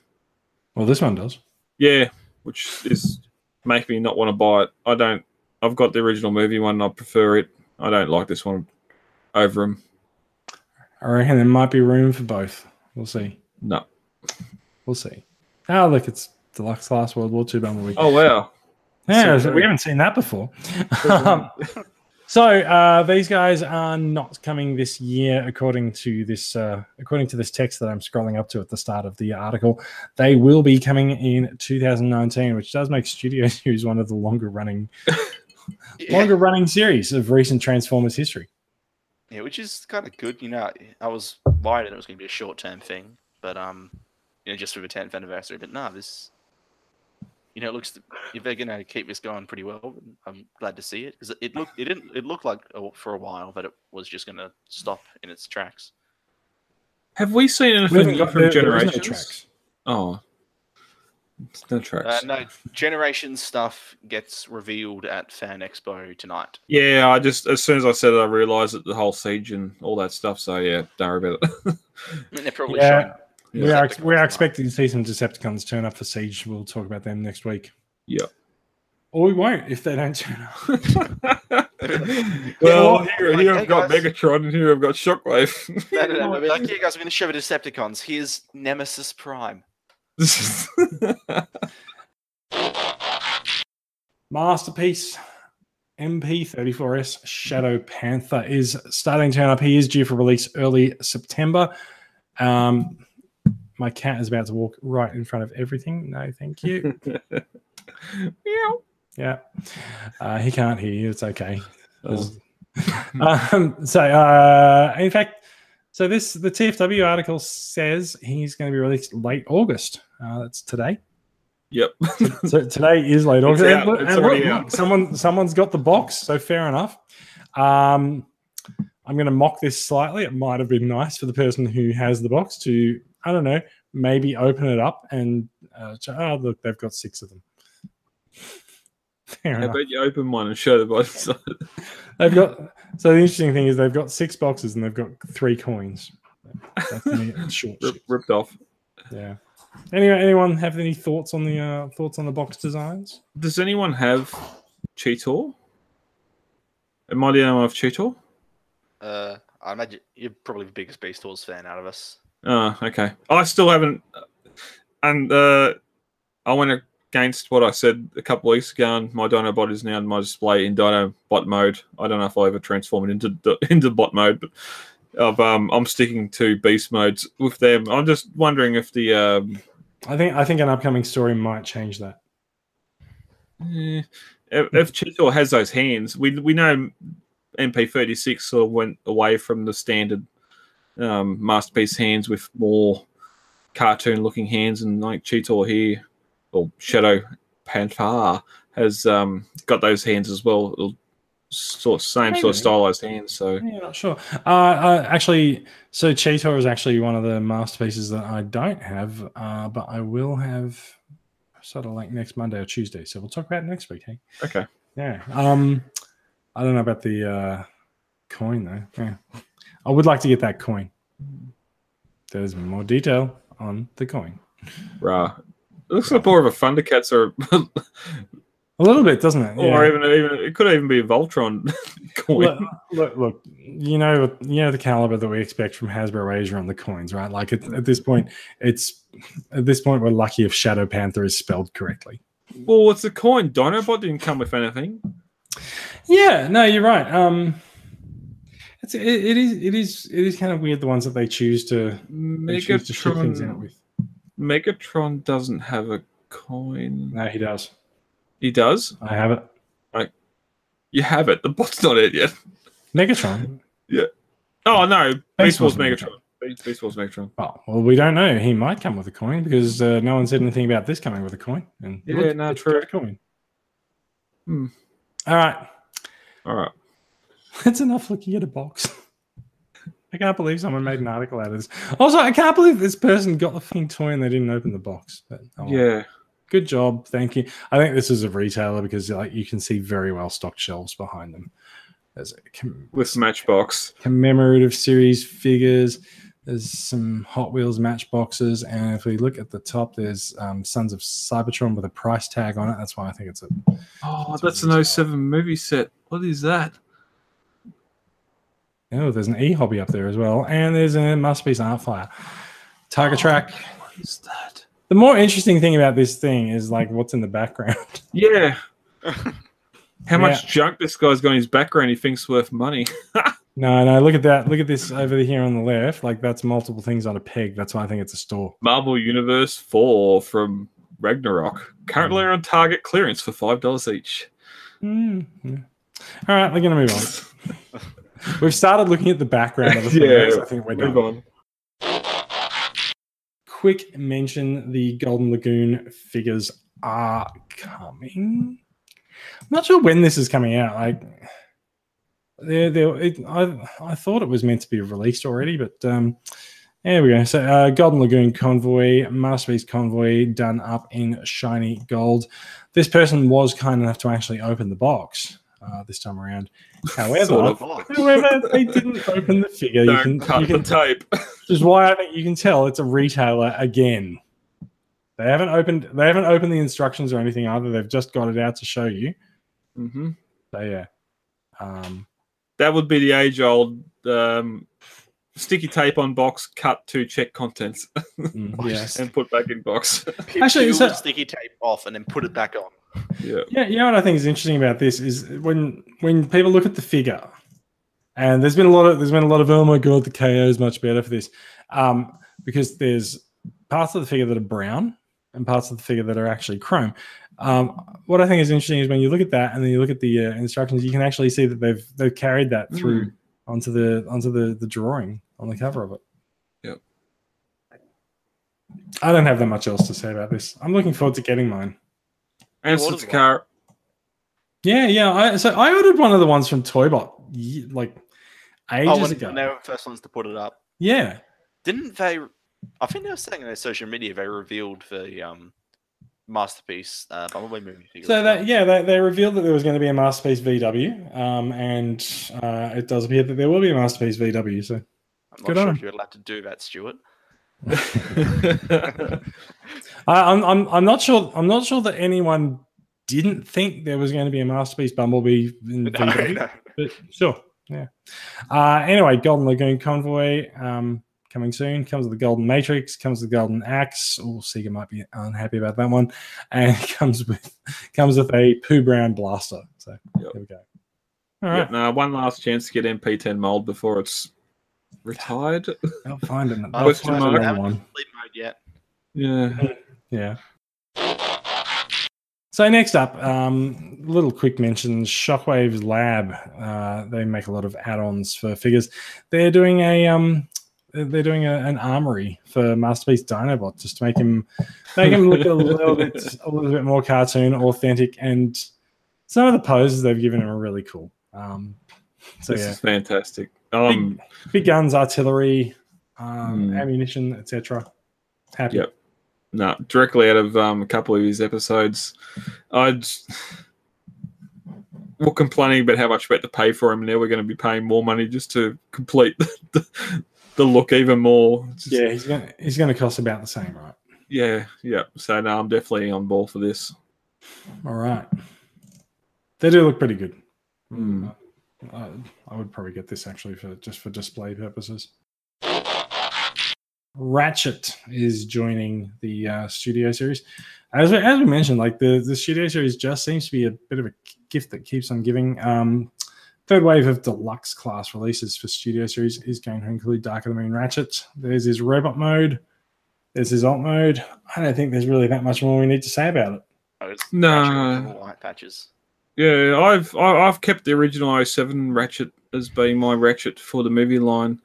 well, this one does. Yeah, which is make me not want to buy it. I don't. I've got the original movie one. and I prefer it. I don't like this one. over them. I reckon there might be room for both. We'll see. No. We'll see. Oh, look, it's Deluxe Class World War II Bumblebee. Oh wow. Yeah, so we haven't seen that before. Um, so uh, these guys are not coming this year, according to this uh, according to this text that I'm scrolling up to at the start of the article. They will be coming in 2019, which does make Studio News one of the longer running Yeah. longer running series of recent Transformers history. Yeah, which is kind of good. You know, I was worried that it was going to be a short term thing, but um, you know, just for the 10th anniversary. But no, this, you know, it looks if they're going to keep this going pretty well, I'm glad to see it because it, it looked it didn't it looked like for a while that it was just going to stop in its tracks. Have we seen anything haven't got- from there- there is no Generations? tracks. Oh. No tracks. Uh, no, generation stuff gets revealed at Fan Expo tonight. Yeah, I just as soon as I said it, I realised that the whole siege and all that stuff. So yeah, don't worry about it. They're probably Yeah. showing. We are, we are expecting to see some Decepticons turn up for Siege. We'll talk about them next week. Yep. Or we won't if they don't turn up. well, Yeah, here, like, here hey, I've got guys. Megatron and here I've got Shockwave. No, no, no. They'll be like, yeah, guys, we're going to show the Decepticons. Here's Nemesis Prime. Masterpiece MP34S Shadow Panther is starting to turn up. He is due for release early September. Um, my cat is about to walk right in front of everything. No, thank you. Meow. Yeah. Uh, he can't hear you. It's okay. um, so, uh, in fact, so this the TFW article says he's going to be released late August. Uh, that's today. Yep. So today is late August. And It's and look, out. look, someone someone's got the box, so fair enough. Um, I'm going to mock this slightly. It might have been nice for the person who has the box to, I don't know, maybe open it up and uh, oh look, they've got six of them. Fair How about you open one and show the body side? They've got so the interesting thing is they've got six boxes and they've got three coins. That's short. Rip, ripped off. Yeah. Anyone, anyone have any thoughts on the uh, thoughts on the box designs? Does anyone have Cheetor? Am I the only one of Cheetor? Uh, I imagine you're probably the biggest Beast Wars fan out of us. Oh, okay. I still haven't, and uh, I went against what I said a couple weeks ago. And my Dinobot is now in my display in Dino bot mode. I don't know if I'll ever transform it into into bot mode, but I've, um, I'm sticking to beast modes with them. I'm just wondering if the um, I think I think an upcoming story might change that. eh, if, if Cheetor has those hands, we we know MP36 sort of went away from the standard um, masterpiece hands with more cartoon looking hands, and like Cheetor here or Shadow Panther has um, got those hands as well. It'll sort of same sort of stylized hands. So Yeah, not sure. Uh, uh, actually, so Cheetor is actually one of the masterpieces that I don't have, uh, but I will have sort of like next Monday or Tuesday. So we'll talk about next week. Hey, okay, yeah. Um, I don't know about the uh, coin though. Yeah, I would like to get that coin. There's more detail on the coin. rah. It looks like more of a Thundercats or A little bit, doesn't it? or even even it could even be a Voltron coin. Look, look, look, you know, you know the caliber that we expect from Hasbro Asia on the coins, right? Like at, at this point, it's at this point we're lucky if Shadow Panther is spelled correctly. Well, it's a coin. Dinobot didn't come with anything. Yeah, no, you're right. Um, it's it, it is it is it is kind of weird the ones that they choose to they choose to ship things out Megatron. with. Megatron doesn't have a coin. No, he does. He does. I have it. You have it. The bot's not it yet. Megatron. Yeah. Oh no, Wars Wars Megatron. Beast Beast Megatron. Oh, well, we don't know. He might come with a coin because uh, no one said anything about this coming with a coin. And Yeah, look, no, true. coin. Hmm. All right. All right. That's enough looking at a box. I can't believe someone made an article out of this. Also, I can't believe this person got the fucking toy and they didn't open the box. But oh. Yeah. good job, thank you. I think this is a retailer because like you can see very well stocked shelves behind them. There's a com- With Matchbox. commemorative series figures. There's some Hot Wheels matchboxes, and if we look at the top, there's um, Sons of Cybertron with a price tag on it. That's why I think it's a Oh, That's that's what an is. 07 movie set. What is that? Oh, there's an e hobby up there as well, and there's a masterpiece art fire. Target track. What is that? The more interesting thing about this thing is like what's in the background. Yeah. How much Yeah. junk this guy's got in his background he thinks worth money. No, no, look at that. Look at this over here on the left. Like that's multiple things on a peg. That's why I think it's a store. Marvel Universe 4 from Ragnarok. Currently on target clearance for $5 each. Mm, yeah. All right, we're gonna move on. We've started looking at the background of the Yeah, photos. I think we're Move done. on. Quick mention: the Golden Lagoon figures are coming. I'm not sure when this is coming out. Like, they're, they're, it, I, I thought it was meant to be released already, but um, there we go. So, uh, Golden Lagoon Convoy, Masterpiece Convoy, done up in shiny gold. This person was kind enough to actually open the box uh, this time around. However, Sort of. However, they didn't open the figure. You Don't can, cut you can the tape. which is why I think you can tell it's a retailer again. They haven't opened they haven't opened the instructions or anything either. They've just got it out to show you. Mm-hmm. So yeah. Um, That would be the age old um, sticky tape on box, cut to check contents, mm, yes. and put back in box. Actually, Actually, so- the sticky tape off and then put it back on. Yeah. Yeah, you know what I think is interesting about this is when when people look at the figure, and there's been a lot of there's been a lot of oh my god the KO is much better for this, um, because there's parts of the figure that are brown and parts of the figure that are actually chrome. Um, what I think is interesting is when you look at that and then you look at the uh, instructions, you can actually see that they've they've carried that through onto the onto the the drawing on the cover of it. Yep. I don't have that much else to say about this. I'm looking forward to getting mine. And What is Satakara. Yeah, yeah. I, so I ordered one of the ones from Toybot like ages Oh, when, ago. when they were the first ones to put it up. Yeah, Didn't they? I think they were saying on their social media they revealed the um, masterpiece uh, Bumblebee movie figure. so that yeah, they, they revealed that there was going to be a masterpiece VW, um, and uh, it does appear that there will be a masterpiece VW. So I'm not good sure on if you're allowed to do that, Stuart. I, I'm I'm I'm not sure I'm not sure that anyone didn't think there was going to be a masterpiece Bumblebee in No, VW. no. but sure, yeah. Uh, anyway, Golden Lagoon Convoy um, coming soon. Comes with the Golden Matrix. Comes with the Golden Axe. Oh, Sega might be unhappy about that one. And comes with comes with a poo brown blaster. So Yep. there we go. All right, Yep, no, one last chance to get MP10 mold before it's retired. I'll find it. Question fine, mark. I haven't one. mode yet. Yeah. Yeah. So next up, um, little quick mentions. Shockwave's Lab. Uh, they make a lot of add-ons for figures. They're doing a um, they're doing a, an armory for Masterpiece Dinobot just to make him make him look a little bit a little bit more cartoon, authentic, and some of the poses they've given him are really cool. Um, so this yeah, is fantastic. Um, big guns, artillery, um, Hmm. ammunition, etc. Happy. Yep. No, directly out of um, a couple of his episodes. I'd we're complaining about how much we had to pay for him. and Now we're going to be paying more money just to complete the, the look even more. Just- Yeah, he's gonna he's gonna cost about the same, right? yeah, yeah. So no, I'm definitely on ball for this. All right. They do look pretty good. Hmm. Uh, I would probably get this actually for just for display purposes. Ratchet is joining the uh, studio series. As we, as we mentioned, like the, the studio series just seems to be a bit of a gift that keeps on giving. Um, third wave of deluxe class releases for studio series is going to include Dark of the Moon Ratchet. There's his robot mode. There's his alt mode. I don't think there's really that much more we need to say about it. Oh, No. Ratchet with little white patches. Yeah, I've I- I've kept the original 07 Ratchet as being my Ratchet for the movie line.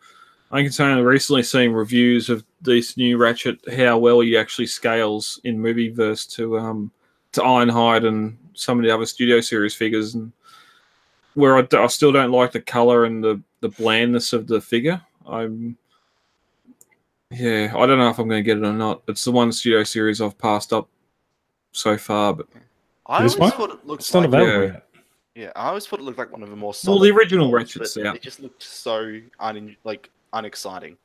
I can say I've recently seen reviews of this new Ratchet, how well he actually scales in movie verse to um to Ironhide and some of the other studio series figures, and where I still don't like the color and the the blandness of the figure. I'm yeah, I don't know if I'm going to get it or not. It's the one studio series I've passed up so far, but I This always one? thought it looked It's not like available yeah. yet. yeah. I always thought it looked like one of the more Well, the original ones, Ratchet's but out. It just looked so un like unexciting.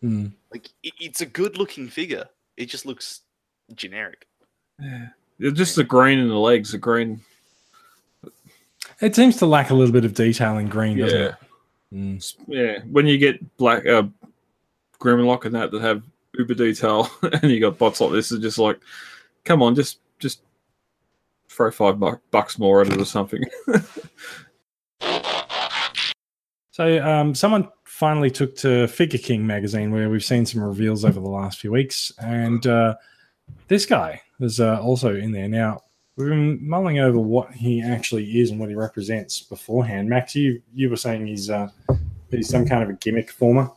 Hmm. Like it, it's a good looking figure. It just looks generic. Yeah. Just the green in the legs, the green. It seems to lack a little bit of detail in green, doesn't Yeah. it? Mm. Yeah, when you get black uh, Grimlock and that that have uber detail, and you got bots like this, it's just like, come on, just just throw five bu- bucks more at it or something. So, um, someone finally took to Figure King magazine, where we've seen some reveals over the last few weeks, and uh, this guy is uh, also in there now. We've been mulling over what he actually is and what he represents beforehand. Max, you you were saying he's uh, he's some kind of a gimmick former.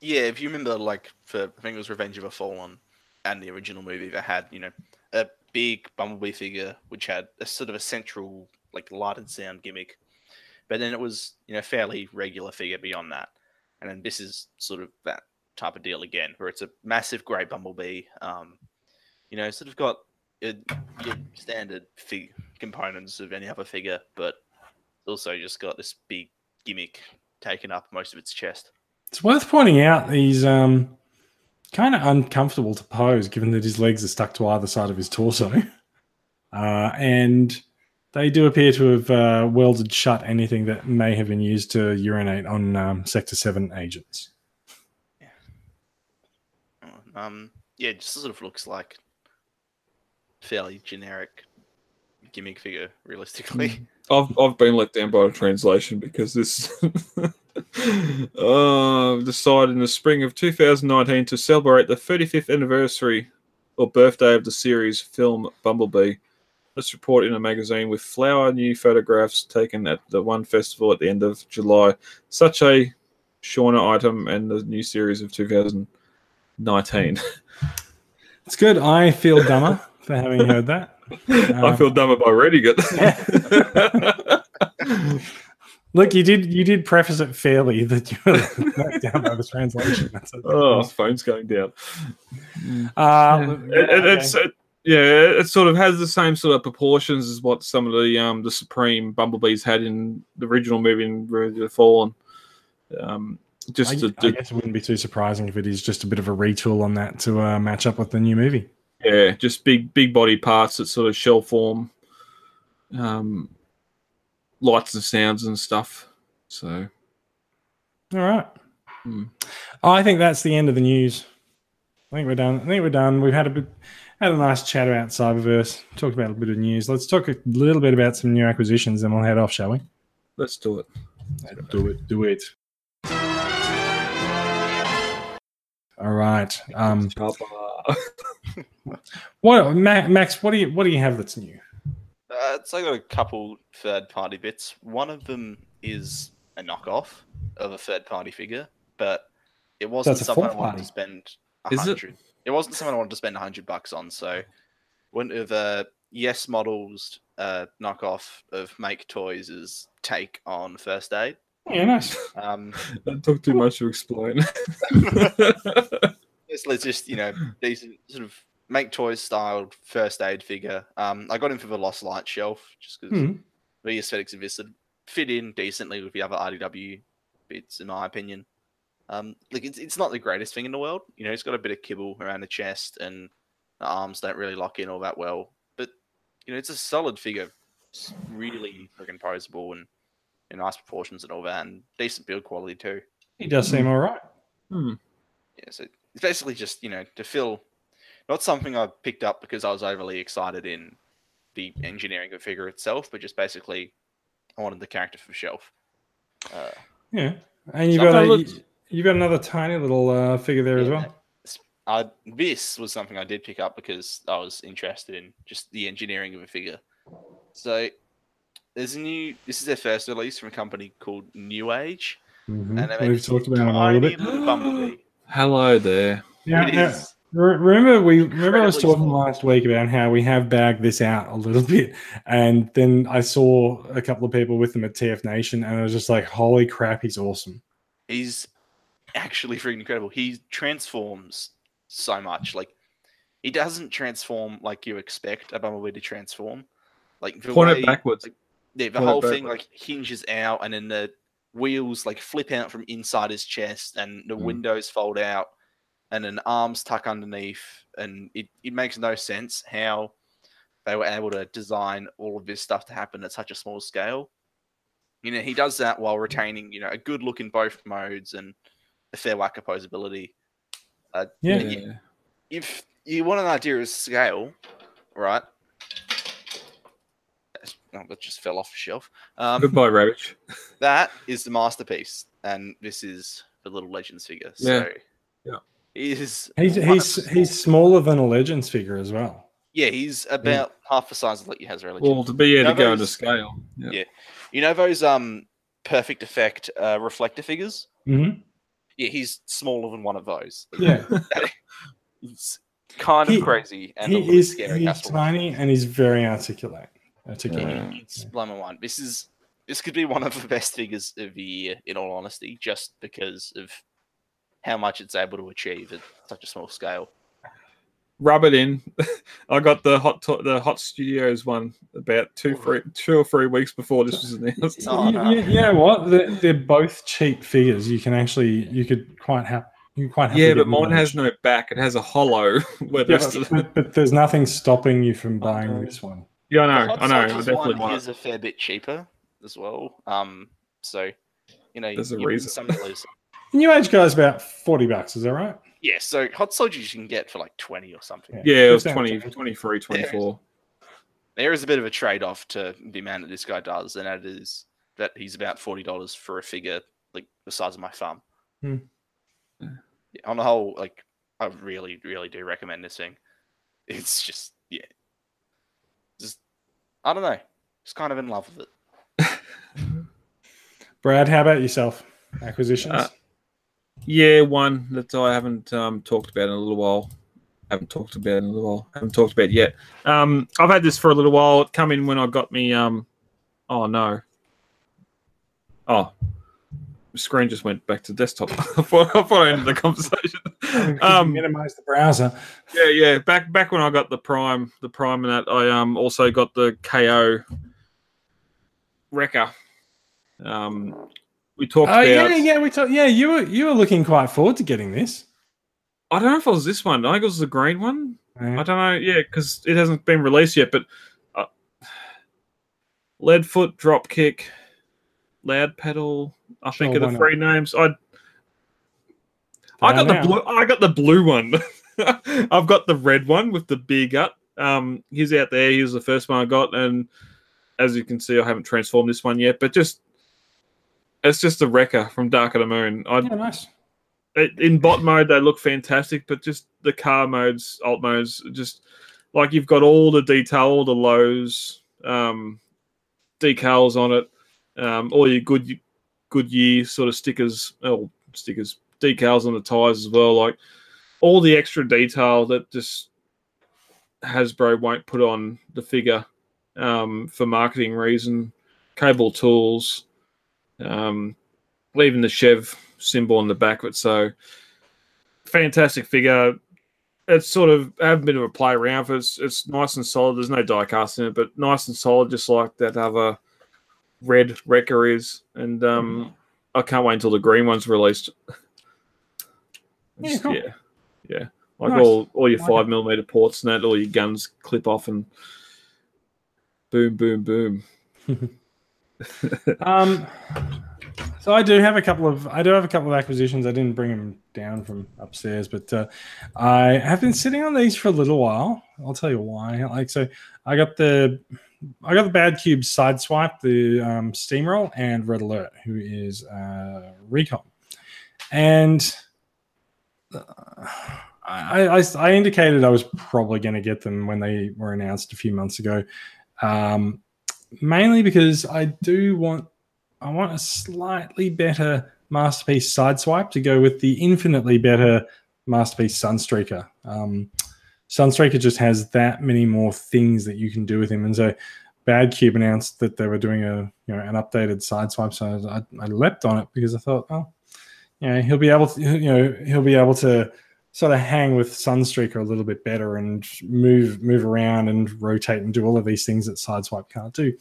Yeah, if you remember, like for I think it was Revenge of a Fallen and the original movie, they had you know a big Bumblebee figure which had a sort of a central like light and sound gimmick, but then it was you know fairly regular figure beyond that, and then this is sort of that type of deal again, where it's a massive grey Bumblebee, um, you know, sort of got uh, your standard fig components of any other figure, but also just got this big gimmick taking up most of its chest. It's worth pointing out he's um, kind of uncomfortable to pose, given that his legs are stuck to either side of his torso, uh, and they do appear to have uh, welded shut anything that may have been used to urinate on um, Sector Seven agents. Um, yeah, just sort of looks like fairly generic gimmick figure, realistically. I've I've been let down by the translation because this uh decided in the spring of 2019 to celebrate the 35th anniversary or birthday of the series film Bumblebee. Let's report in a magazine with flower new photographs taken at the one festival at the end of July. Such a Shauna item and the new series of 2019. It's good. I feel dumber for having heard that. I feel dumber by reading it. Look, you did you did preface it fairly that you were let down by the translation. That's a- oh, phone's going down. Uh, It, it, okay. it's it, yeah, it sort of has the same sort of proportions as what some of the um the Supreme Bumblebees had in the original movie in Revenge of the Fallen. Um, just I, to, I guess it wouldn't be too surprising if it is just a bit of a retool on that to uh, match up with the new movie. yeah, just big big body parts that sort of shell form, um, lights and sounds and stuff. So All right. Hmm. I think that's the end of the news. I think we're done. I think we're done. We've had a bit, had a nice chat about Cyberverse. Talked about a bit of news. Let's talk a little bit about some new acquisitions, and we'll head off, shall we? let's do it. Do it. Do it. All right. Um, what, Max? What do you what do you have that's new? Uh, so I got a couple third party bits. One of them is a knockoff of a third party figure, but it wasn't That's a something I wanted to spend a Is it? Hundred. It? wasn't something I wanted to spend a hundred bucks on. So went with uh, Yes Models uh, knockoff of Make Toys' take on first aid. Yeah, nice. Um, Don't talk too much to explain. It's let's just you know decent sort of make toys styled first aid figure. Um, I got him for the Lost Light shelf just because Hmm. the aesthetics of this would fit in decently with the other IDW bits, in my opinion. Um, like it's it's not the greatest thing in the world. You know, it's got a bit of kibble around the chest and the arms don't really lock in all that well. But you know, it's a solid figure. It's really freaking posable and in nice proportions and all that, and decent build quality too. He does seem all right. Hmm. yeah, so it's basically just you know to fill not something I picked up because I was overly excited in the engineering of the figure itself, but just basically I wanted the character for shelf. Uh, Yeah, and you've Something got a, looks- you've got another tiny little uh, figure there as well. I, this was something I did pick up because I was interested in just the engineering of a figure. So there's a new. This is their first release from a company called New Age, Mhm. and they we've talked about him a little bit. little bumblebee. Hello there. Yeah, It yeah. is- Remember, we remember I was talking small. last week about how we have bagged this out a little bit, and then I saw a couple of people with them at TF Nation, and I was just like, "Holy crap, he's awesome!" he's actually freaking incredible. He transforms so much. Like he doesn't transform like you expect a bumblebee to transform. Like the Point way- it backwards. like, yeah, the Point whole thing like hinges out, and then the wheels like flip out from inside his chest, and the Mm. windows fold out, and then arms tuck underneath, and it, it makes no sense how they were able to design all of this stuff to happen at such a small scale. You know, he does that while retaining, you know, a good look in both modes and a fair whack opposability. Uh, Yeah. you- if you want an idea of scale, right? Oh, that just fell off the shelf. Um, Goodbye, Ravage. that is the masterpiece, and this is the Little Legends figure. So, Yeah. Yeah. he is He's of he's he's smaller than a Legends figure as well. yeah, he's about half the size of like has Legends. Well, to be able to go into scale. Yeah. Yeah. You know those um perfect effect uh, reflector figures? hmm Yeah, he's smaller than one of those. Yeah, He's kind of He- crazy and a he bit is scary. he's has to watch. tiny and he's very articulate. Articulate. Yeah. It's blow my mind. This is this could be one of the best figures of the year, in all honesty, just because of how much it's able to achieve at such a small scale. Rub it in. I got the hot to- the hot studios one about two three two or three weeks before this was announced. Oh, you, no. you- you know what? They're, they're both cheap figures. You can actually you could quite have you quite happily Yeah, but mine one has no back. It has a hollow. Where Yeah, but, the- but, but there's nothing stopping you from buying Okay. this one. yeah, I The know, Hot I know. I definitely one is a fair bit cheaper as well. Um, so you know, There's a you win reason. some you lose. New Age guy's about forty bucks. Is that right? Yeah, so hot soldiers you can get for like twenty or something. Yeah. Yeah, it was 15, 20, 23, 24. There is a bit of a trade off to the amount that this guy does, and that is that he's about forty dollars for a figure like the size of my thumb. Hmm. Yeah, on the whole, like I really, really do recommend this thing. It's just yeah, just I don't know, just kind of in love with it. Brad, how about yourself? Acquisitions. Uh, Yeah, one that I haven't um, talked about in a little while. Haven't talked about in a little while. Haven't talked about yet. Um, I've had this for a little while. It come in when I got me. Um, oh no. Oh, screen just went back to desktop. I thought I thought I ended the conversation. um, minimize the browser. yeah, yeah. Back back when I got the prime, the prime and that, I um also got the KO Wrecker. Um, we talked Oh about. yeah, yeah. We talked. Yeah, you were you were looking quite forward to getting this. I don't know if it was this one. I think it was the green one. Yeah. I don't know. Yeah, because it hasn't been released yet. But uh, lead foot, drop kick, loud pedal. I think Sure, are why the not? three names. I I got are the blue. I got the blue one. I've got the red one with the beer gut. Um, he's out there. He was the first one I got, and as you can see, I haven't transformed this one yet. But just it's just a wrecker from Dark of the Moon. I Yeah, nice. it- in bot mode they look fantastic, but just the car modes, alt modes, just like you've got all the detail, all the lows, um, decals on it, um, all your good Goodyear sort of stickers, oh stickers, decals on the tires as well, like all the extra detail that just Hasbro won't put on the figure um, for marketing reason. Cable tools, um, leaving the Chev symbol on the back of it. So fantastic figure. It's sort of I have a bit of a play around. For it. It's it's nice and solid. There's no die cast in it, but nice and solid, just like that other red wrecker is. And um, I can't wait until the green one's released. Yeah, cool. yeah, yeah. Like Nice. all all your five millimeter ports and that, all your guns clip off and boom, boom, boom. Um, so I do have a couple of I do have a couple of acquisitions. I didn't bring them down from upstairs, but uh, I have been sitting on these for a little while. I'll tell you why. Like so, I got the I got the Bad Cube Sideswipe, the um, Steamroll, and Red Alert, who is uh, Recon, and. uh, I, I, I indicated I was probably going to get them when they were announced a few months ago, um, mainly because I do want I want a slightly better masterpiece sideswipe to go with the infinitely better masterpiece Sunstreaker. Um, Sunstreaker just has that many more things that you can do with him, and so Bad Cube announced that they were doing a you know an updated sideswipe. So I, I leapt on it because I thought, oh, you know, he'll be able to you know he'll be able to sort of hang with Sunstreaker a little bit better and move move around and rotate and do all of these things that Sideswipe can't do.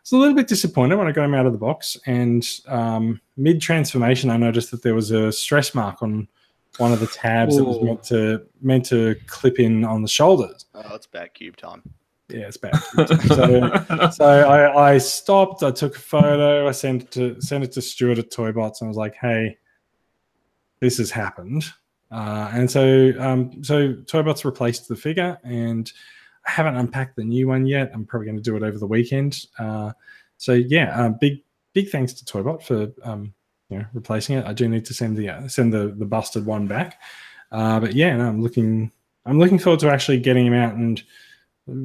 It's a little bit disappointed when I got him out of the box, and um, mid transformation, I noticed that there was a stress mark on one of the tabs that was meant to meant to clip in on the shoulders. Oh, it's bad cube time. Yeah, it's bad. so, so I, I stopped. I took a photo. I sent it to sent it to Stuart at Toybots, and I was like, "Hey, this has happened." Uh, and so, um, so Toybots replaced the figure, and I haven't unpacked the new one yet. I'm probably going to do it over the weekend. Uh, so yeah, um, big big thanks to Toybot for um, you know replacing it. I do need to send the uh, send the the busted one back. Uh, but yeah, no, I'm looking I'm looking forward to actually getting him out and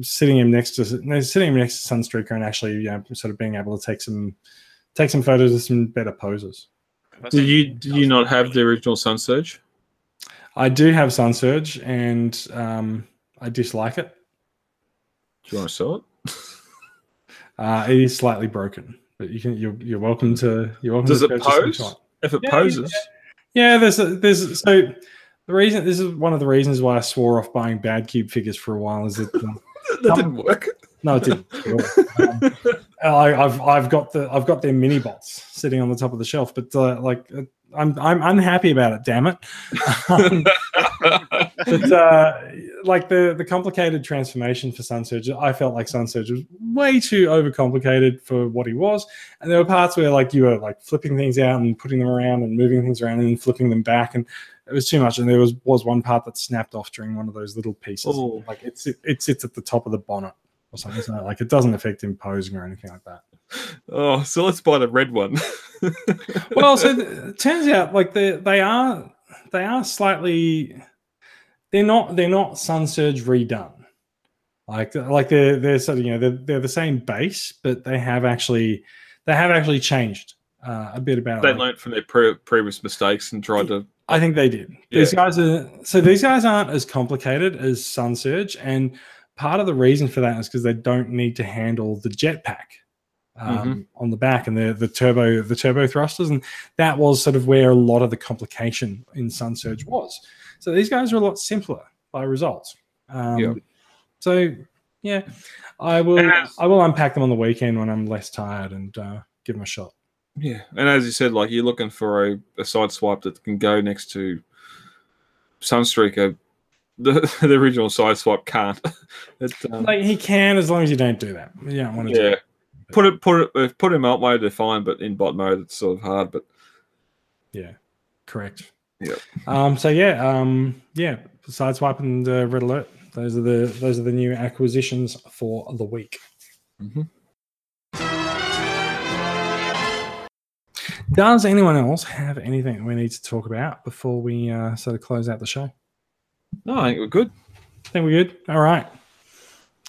sitting him next to sitting him next to Sunstreaker and actually you know, sort of being able to take some take some photos of some better poses. Did you did you not have the original Sun Surge? I do have Sun Surge and um, I dislike it. Do you want to sell it? Uh, it is slightly broken, but you can you're, you're welcome to you're welcome Does to it pose? If it Yeah, poses, Yeah, there's a, there's so the reason this is one of the reasons why I swore off buying bad cube figures for a while is that um, that didn't work. no, it didn't. at all. Um, I, I've I've got the I've got their mini bots sitting on the top of the shelf, but uh, like uh, I'm I'm unhappy about it. Damn it! Um, but uh, like the the complicated transformation for Sun Surge, I felt like Sun Surge was way too overcomplicated for what he was, and there were parts where like you were like flipping things out and putting them around and moving things around and flipping them back, and it was too much. And there was was one part that snapped off during one of those little pieces. Oh. Like it's it, it sits at the top of the bonnet or something. So like it doesn't affect him posing or anything like that. oh, so let's buy the red one. well, so it turns out like they they are they are slightly they're not they're not Sun Surge redone. Like like they're they're sort of you know they're, they're the same base, but they have actually they have actually changed uh, a bit about they like, learned from their pre- previous mistakes and tried to. I think they did. Yeah. These guys are so these guys aren't as complicated as Sun Surge, and part of the reason for that is because they don't need to handle the jetpack um, on the back and the the turbo the turbo thrusters, and that was sort of where a lot of the complication in Sun Surge was. So these guys are a lot simpler by results. Um, Yeah. So yeah, I will as- I will unpack them on the weekend when I'm less tired and uh, give them a shot. Yeah, and as you said, like you're looking for a, a side swipe that can go next to Sunstreaker. The, the original side swipe can't. It, um, Like he can as long as you don't do that. You don't want to do yeah, put it put it put him out mode, they're fine, but in bot mode, it's sort of hard. But Yeah, correct. Yep. Um. So yeah. Um. Yeah. Sideswipe and uh, Red Alert. Those are the those are the new acquisitions for the week. Mhm. Does anyone else have anything we need to talk about before we uh, sort of close out the show? No, I think we're good. I think we're good. All right.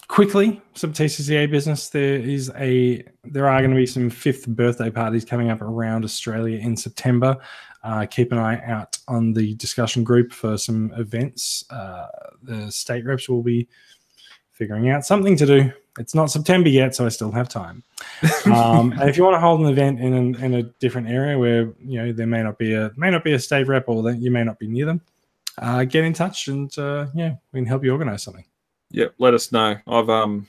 Quickly, some TCCA business. There is a there are going to be some fifth birthday parties coming up around Australia in September. Uh, keep an eye out on the discussion group for some events. Uh, the state reps will be figuring out something to do. It's not September yet, so I still have time. Um, and if you want to hold an event in, an, in a different area where you know there may not be a may not be a state rep or that you may not be near them, uh, get in touch and uh, yeah, we can help you organize something. Yeah, let us know. I've um,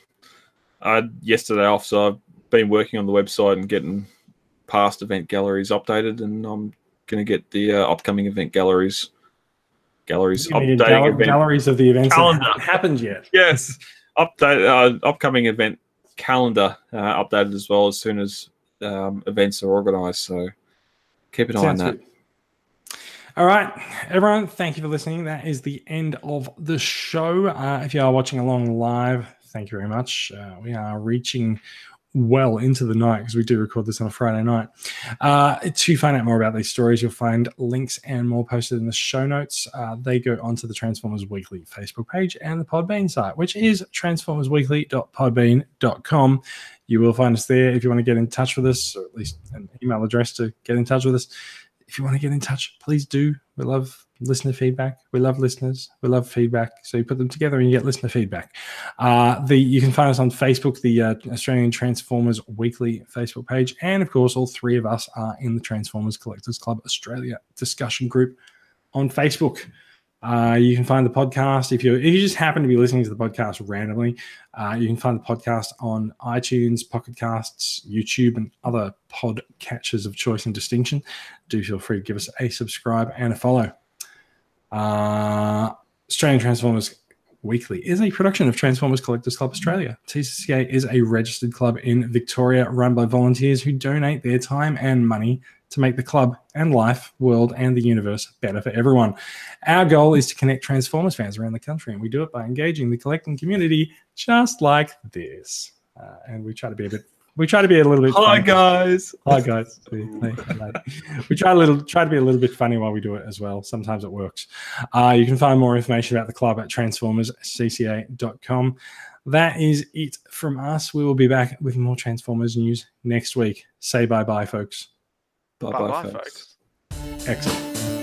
I had yesterday off, so I've been working on the website and getting past event galleries updated, and I'm going to get the uh, upcoming event galleries galleries Give me a updating gal- event. galleries of the events calendar. that haven't happened yet. yes, update uh, upcoming event calendar uh, updated as well as soon as um, events are organised. So keep an eye on that. good. All right, everyone, thank you for listening. That is the end of the show. Uh, if you are watching along live, thank you very much. Uh, we are reaching well into the night because we do record this on a Friday night. Uh, to find out more about these stories, you'll find links and more posted in the show notes. Uh, they go onto the Transformers Weekly Facebook page and the Podbean site, which is transformersweekly.podbean.com. You will find us there if you want to get in touch with us, or at least an email address to get in touch with us. If you want to get in touch, please do. We love listener feedback. We love listeners. We love feedback. So you put them together and you get listener feedback. Uh, the you can find us on Facebook, the uh, Australian Transformers Weekly Facebook page, and of course, all three of us are in the Transformers Collectors Club Australia discussion group on Facebook. Uh, you can find the podcast if you if you just happen to be listening to the podcast randomly. Uh, you can find the podcast on iTunes, Pocket Casts, YouTube, and other pod catchers of choice and distinction. Do feel free to give us a subscribe and a follow. Uh, Australian Transformers Weekly is a production of Transformers Collectors Club Australia. TCCA is a registered club in Victoria run by volunteers who donate their time and money to make the club and life, world, and the universe better for everyone. Our goal is to connect Transformers fans around the country, and we do it by engaging the collecting community just like this. Uh, and we try to be a bit. We try to be a little bit. Hi funny. guys. Hi guys. We, try a little try to be a little bit funny while we do it as well. Sometimes it works. Uh, you can find more information about the club at transformerscca.com. That is it from us. We will be back with more Transformers news next week. Say bye bye, folks. Bye Bye-bye, bye, folks. folks. Excellent.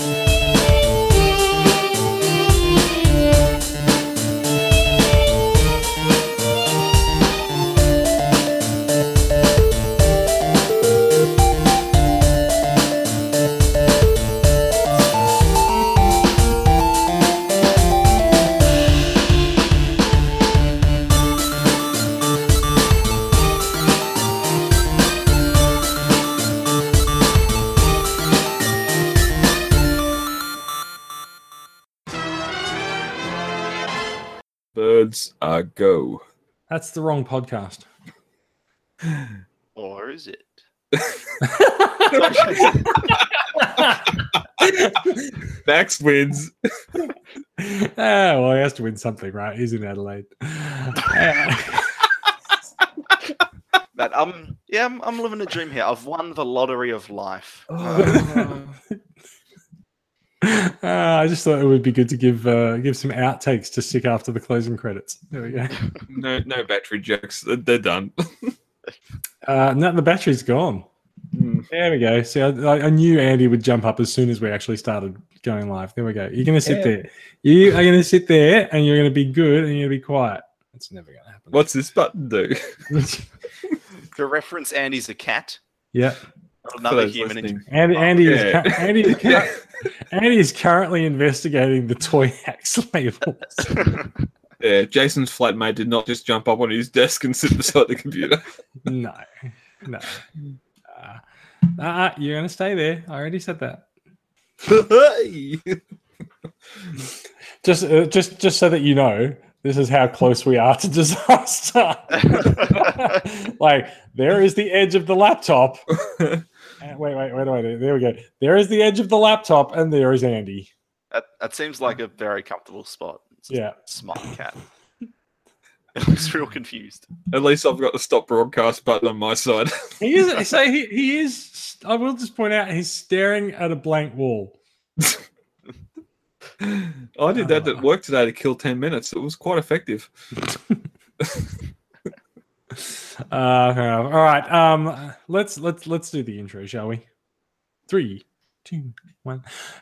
Birds are go. That's the wrong podcast. Or is it? Max wins. ah, well, he has to win something, right? He's in Adelaide. But um, yeah, I'm, I'm living a dream here. I've won the lottery of life. Uh, I just thought it would be good to give uh, give some outtakes to stick after the closing credits. There we go. no, no battery jacks. They're- They're done. Uh, no, the battery's gone. Mm. There we go. See, I, I I knew Andy would jump up as soon as we actually started going live. There we go. You're going to sit Yeah. there. You are going to sit there, and you're going to be good, and you're going to be quiet. It's never going to happen. What's this button do? To reference Andy's a cat, yeah, not For another those human. in- listening. Andy. Andy is yeah. cu- Andy is, cu- Andy is currently investigating the toy hacks labels. Yeah, Jason's flatmate did not just jump up on his desk and sit beside the computer. No, no. Uh, uh, you're going to stay there. I already said that. Just, uh, just, just so that you know, this is how close we are to disaster. like there is the edge of the laptop. Wait, wait, wait, wait. There we go. There is the edge of the laptop, and there is Andy. that, that seems like a very comfortable spot. It's Yeah. smart cat. It looks real confused. At least I've got the stop broadcast button on my side. He is. so he, he is. I will just point out he's staring at a blank wall. I did that at work today to kill 10 minutes. It was quite effective. Uh, all right. Um, let's let's let's do the intro, shall we? Three, two, one.